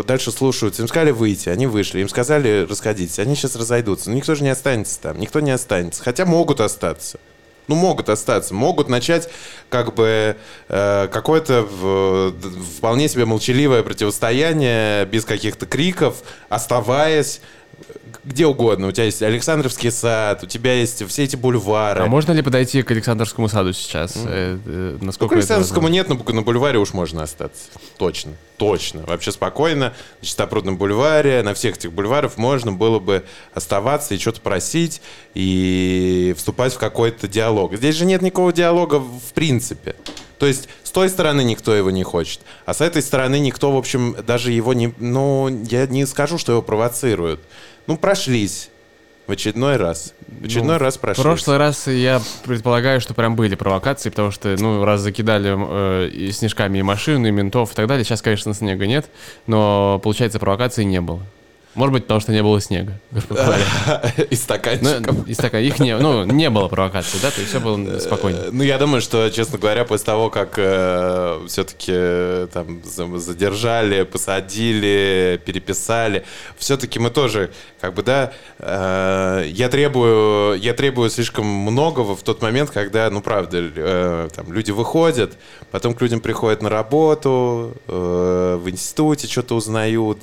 дальше слушаются. Им сказали выйти, они вышли. Им сказали расходиться, они сейчас разойдутся. Но никто же не останется там, никто не останется. Хотя могут остаться. Ну, могут остаться, могут начать как бы э, какое-то вполне себе молчаливое противостояние без каких-то криков, оставаясь где угодно. У тебя есть Александровский сад, у тебя есть все эти бульвары. А можно ли подойти к Александровскому саду сейчас? Ну, Насколько к Александровскому нет, но на бульваре уж можно остаться. Точно, точно. Вообще спокойно. На Чистопрудном бульваре, на всех этих бульварах можно было бы оставаться и что-то просить, и вступать в какой-то диалог. Здесь же нет никакого диалога в принципе. То есть с той стороны никто его не хочет, а с этой стороны никто, в общем, даже его не... Ну, я не скажу, что его провоцируют. Ну, прошлись. В очередной раз. В очередной Ну, раз В прошлись. прошлый раз я предполагаю, что прям были провокации, потому что, ну, раз закидали э, и снежками и машины, и ментов и так далее, сейчас, конечно, снега нет, но, получается, провокаций не было. Может быть, потому что не было снега. И стаканчиком. Ну, из такая, их не, ну, не было провокации, да, то есть все было спокойно. Э, Ну, я думаю, что, честно говоря, после того, как все-таки там за- задержали, посадили, переписали, все-таки мы тоже, как бы, да, э, я требую, я требую слишком многого в тот момент, когда, ну, правда, э, там люди выходят, потом к людям приходят на работу, э, в институте что-то узнают,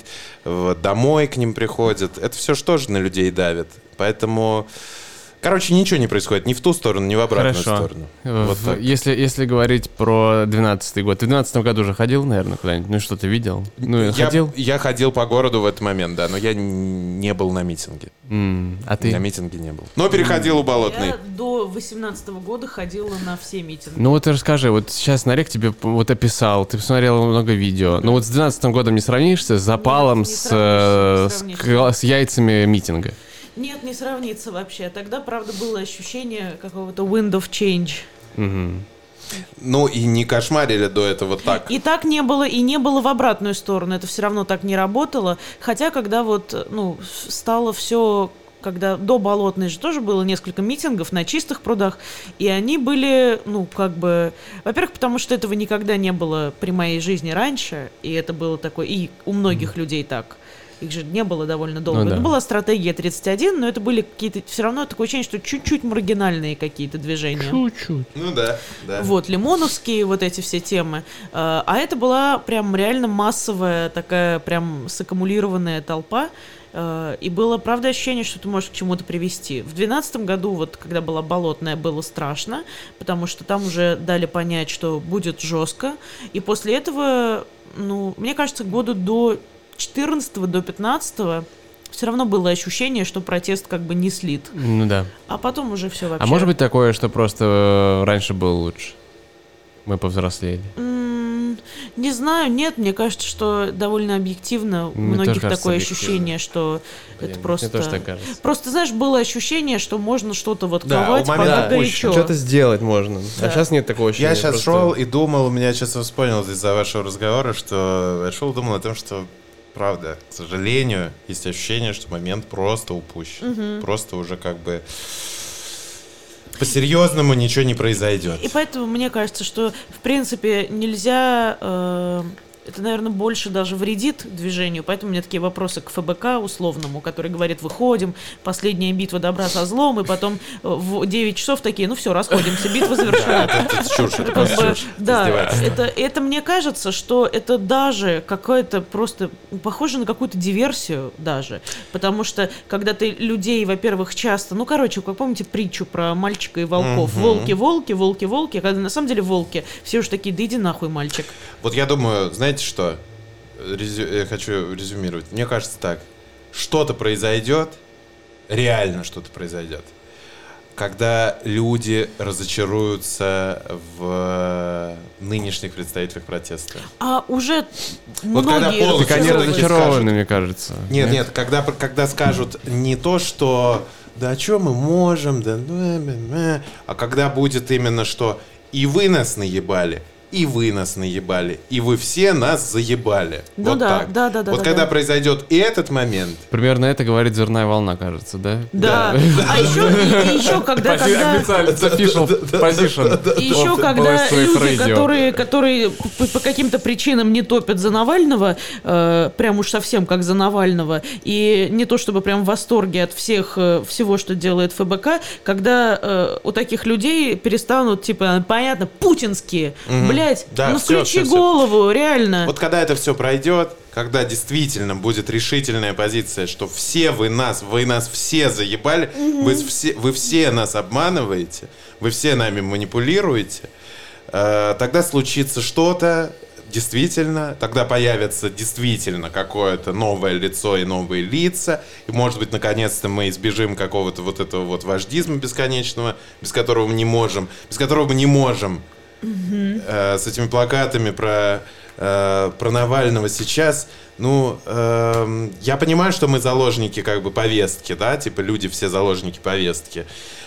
домой к ним приходят. Это все что же на людей давит. Поэтому, короче, ничего не происходит ни в ту сторону, ни в обратную Хорошо. сторону. Вот в- так. если, если говорить про 12 год, ты в 12 году уже ходил, наверное, куда-нибудь? Ну, что ты видел? Ну, я, ходил? я ходил по городу в этот момент, да, но я не был на митинге. М, а ты? На митинге не был. Но переходил у Болотной. Я до 18 года ходила на все митинги. Ну вот расскажи, вот сейчас Нарек тебе вот описал, ты посмотрел много видео. Ну вот с 12 годом не сравнишься с запалом, не с, сравнишься, не э, с, сравнишься. с яйцами митинга. Нет, не сравнится вообще. Тогда, правда, было ощущение какого-то wind of change. Мгм. Ну и не кошмарили до этого так. И так не было, и не было в обратную сторону. Это все равно так не работало. Хотя, когда вот, ну, стало все когда до Болотной же тоже было несколько митингов на чистых прудах, и они были, ну, как бы, во-первых, потому что этого никогда не было при моей жизни раньше, и это было такое, и у многих людей так, их же не было довольно долго. Ну да. Это была стратегия 31, но это были какие-то, все равно такое ощущение, что чуть-чуть маргинальные какие-то движения. Чуть-чуть. Ну да, да. Вот, лимоновские, вот эти все темы. Э, А это была прям реально массовая такая прям саккумулированная толпа. Э, И было, правда, ощущение, что это может к чему-то привести. В 2012 году, вот когда была болотная, было страшно, потому что там уже дали понять, что будет жестко. И после этого, ну, мне кажется, года до 14 до 15 все равно было ощущение, что протест как бы не слит. Ну да. А потом уже все вообще. А может быть такое, что просто э, раньше было лучше? Мы повзрослели. Не знаю, нет, мне кажется, что довольно объективно у Мне многих такое ощущение, что это Блин, просто... Мне тоже так кажется. Просто, знаешь, было ощущение, что можно что-то вот Да, ковать, момента пока Да, горячо. Что-то сделать можно. Да. А сейчас нет такого ощущения. Я сейчас просто- шел и думал, у меня сейчас вспомнил из-за вашего разговора, что я шел и думал о том, что правда, к сожалению, есть ощущение, что момент просто упущен. Просто уже как бы по-серьезному ничего не произойдет. И поэтому мне кажется, что, в принципе, нельзя... э, это, наверное, больше даже вредит движению, поэтому у меня такие вопросы к ФБК условному, который говорит, выходим, последняя битва добра со злом, и потом э, в 9 часов такие, ну все, расходимся, битва завершена. Да, это, мне кажется, что это даже какое-то просто похоже на какую-то диверсию даже, потому что когда ты людей, во-первых, часто, ну короче, как помните притчу про мальчика и волков, волки, волки, волки, волки, когда на самом деле волки, все уж такие, да иди нахуй, мальчик. Вот я думаю, знаете что? Резю- Я хочу резюмировать. Мне кажется так. Что-то произойдет, реально что-то произойдет. Когда люди разочаруются в нынешних представителях протеста. А уже Вот когда многие полностью Так они разочарованы, мне кажется. Нет, нет, когда, когда скажут не то, что да что мы можем, да, ну, э, э, а когда будет именно что и вы нас наебали, и вы нас наебали, и вы все нас заебали. Ну вот да, так. да, да, да, Вот да, когда да. произойдет и этот момент, Примерно это говорит «Зерная волна», кажется, да? Да. А еще, и, еще когда, когда Официально, position. И еще когда люди, которые, которые по, по каким-то причинам не топят за Навального, э, прям уж совсем как за Навального, и не то чтобы прям в восторге от всех э, всего, что делает ФБК, когда э, у таких людей перестанут, типа, понятно, путинские, блять, Да, ну всё, включи всё, всё. голову, реально. вот когда это все пройдет, когда действительно будет решительная позиция, что все вы нас, вы нас все заебали, вы, все, вы все нас обманываете, вы все нами манипулируете, э, тогда случится что-то, действительно, тогда появится действительно какое-то новое лицо и новые лица, и, может быть, наконец-то мы избежим какого-то вот этого вот вождизма бесконечного, без которого мы не можем, без которого мы не можем э, с этими плакатами про, э, про Навального сейчас, ну, эм, я понимаю, что мы заложники как бы повестки, да, типа люди все заложники повестки,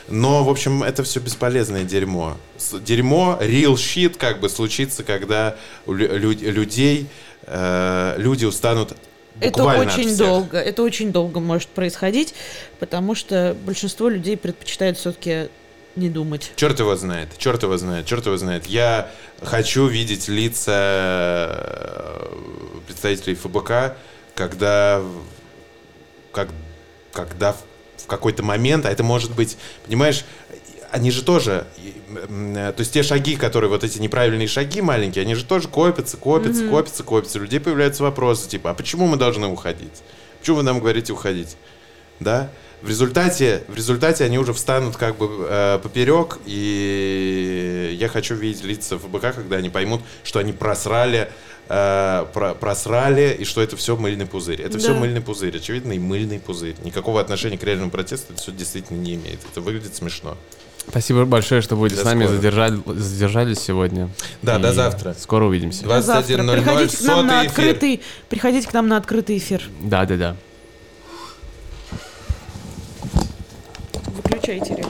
но, в общем, это все бесполезное дерьмо. Дерьмо, real shit, как бы случится, когда у лю- лю- людей, э, люди устанут Это очень долго, это очень долго может происходить, потому что большинство людей предпочитает все-таки не думать. Черт его знает, черт его знает, черт его знает. Я хочу видеть лица э, представителей ФБК, когда, как, когда в, какой-то момент, а это может быть, понимаешь, они же тоже, э, то есть те шаги, которые, вот эти неправильные шаги маленькие, они же тоже копятся, копятся, копятся, копятся. У людей появляются вопросы, типа, а почему мы должны уходить? Почему вы нам говорите уходить? Да? В результате, в результате они уже встанут как бы э, поперек, и я хочу видеть лица ФБК, когда они поймут, что они просрали, э, про- просрали, и что это все мыльный пузырь. Это все Да. мыльный пузырь, очевидный мыльный пузырь. Никакого отношения к реальному протесту это все действительно не имеет. Это выглядит смешно. Спасибо большое, что вы До с нами задержали, задержались сегодня. Да, И до завтра. Скоро увидимся. До завтра. 21.00, Приходите к нам на сотый эфир. открытый, приходите к нам на открытый эфир. Да, да, да. выключай телек.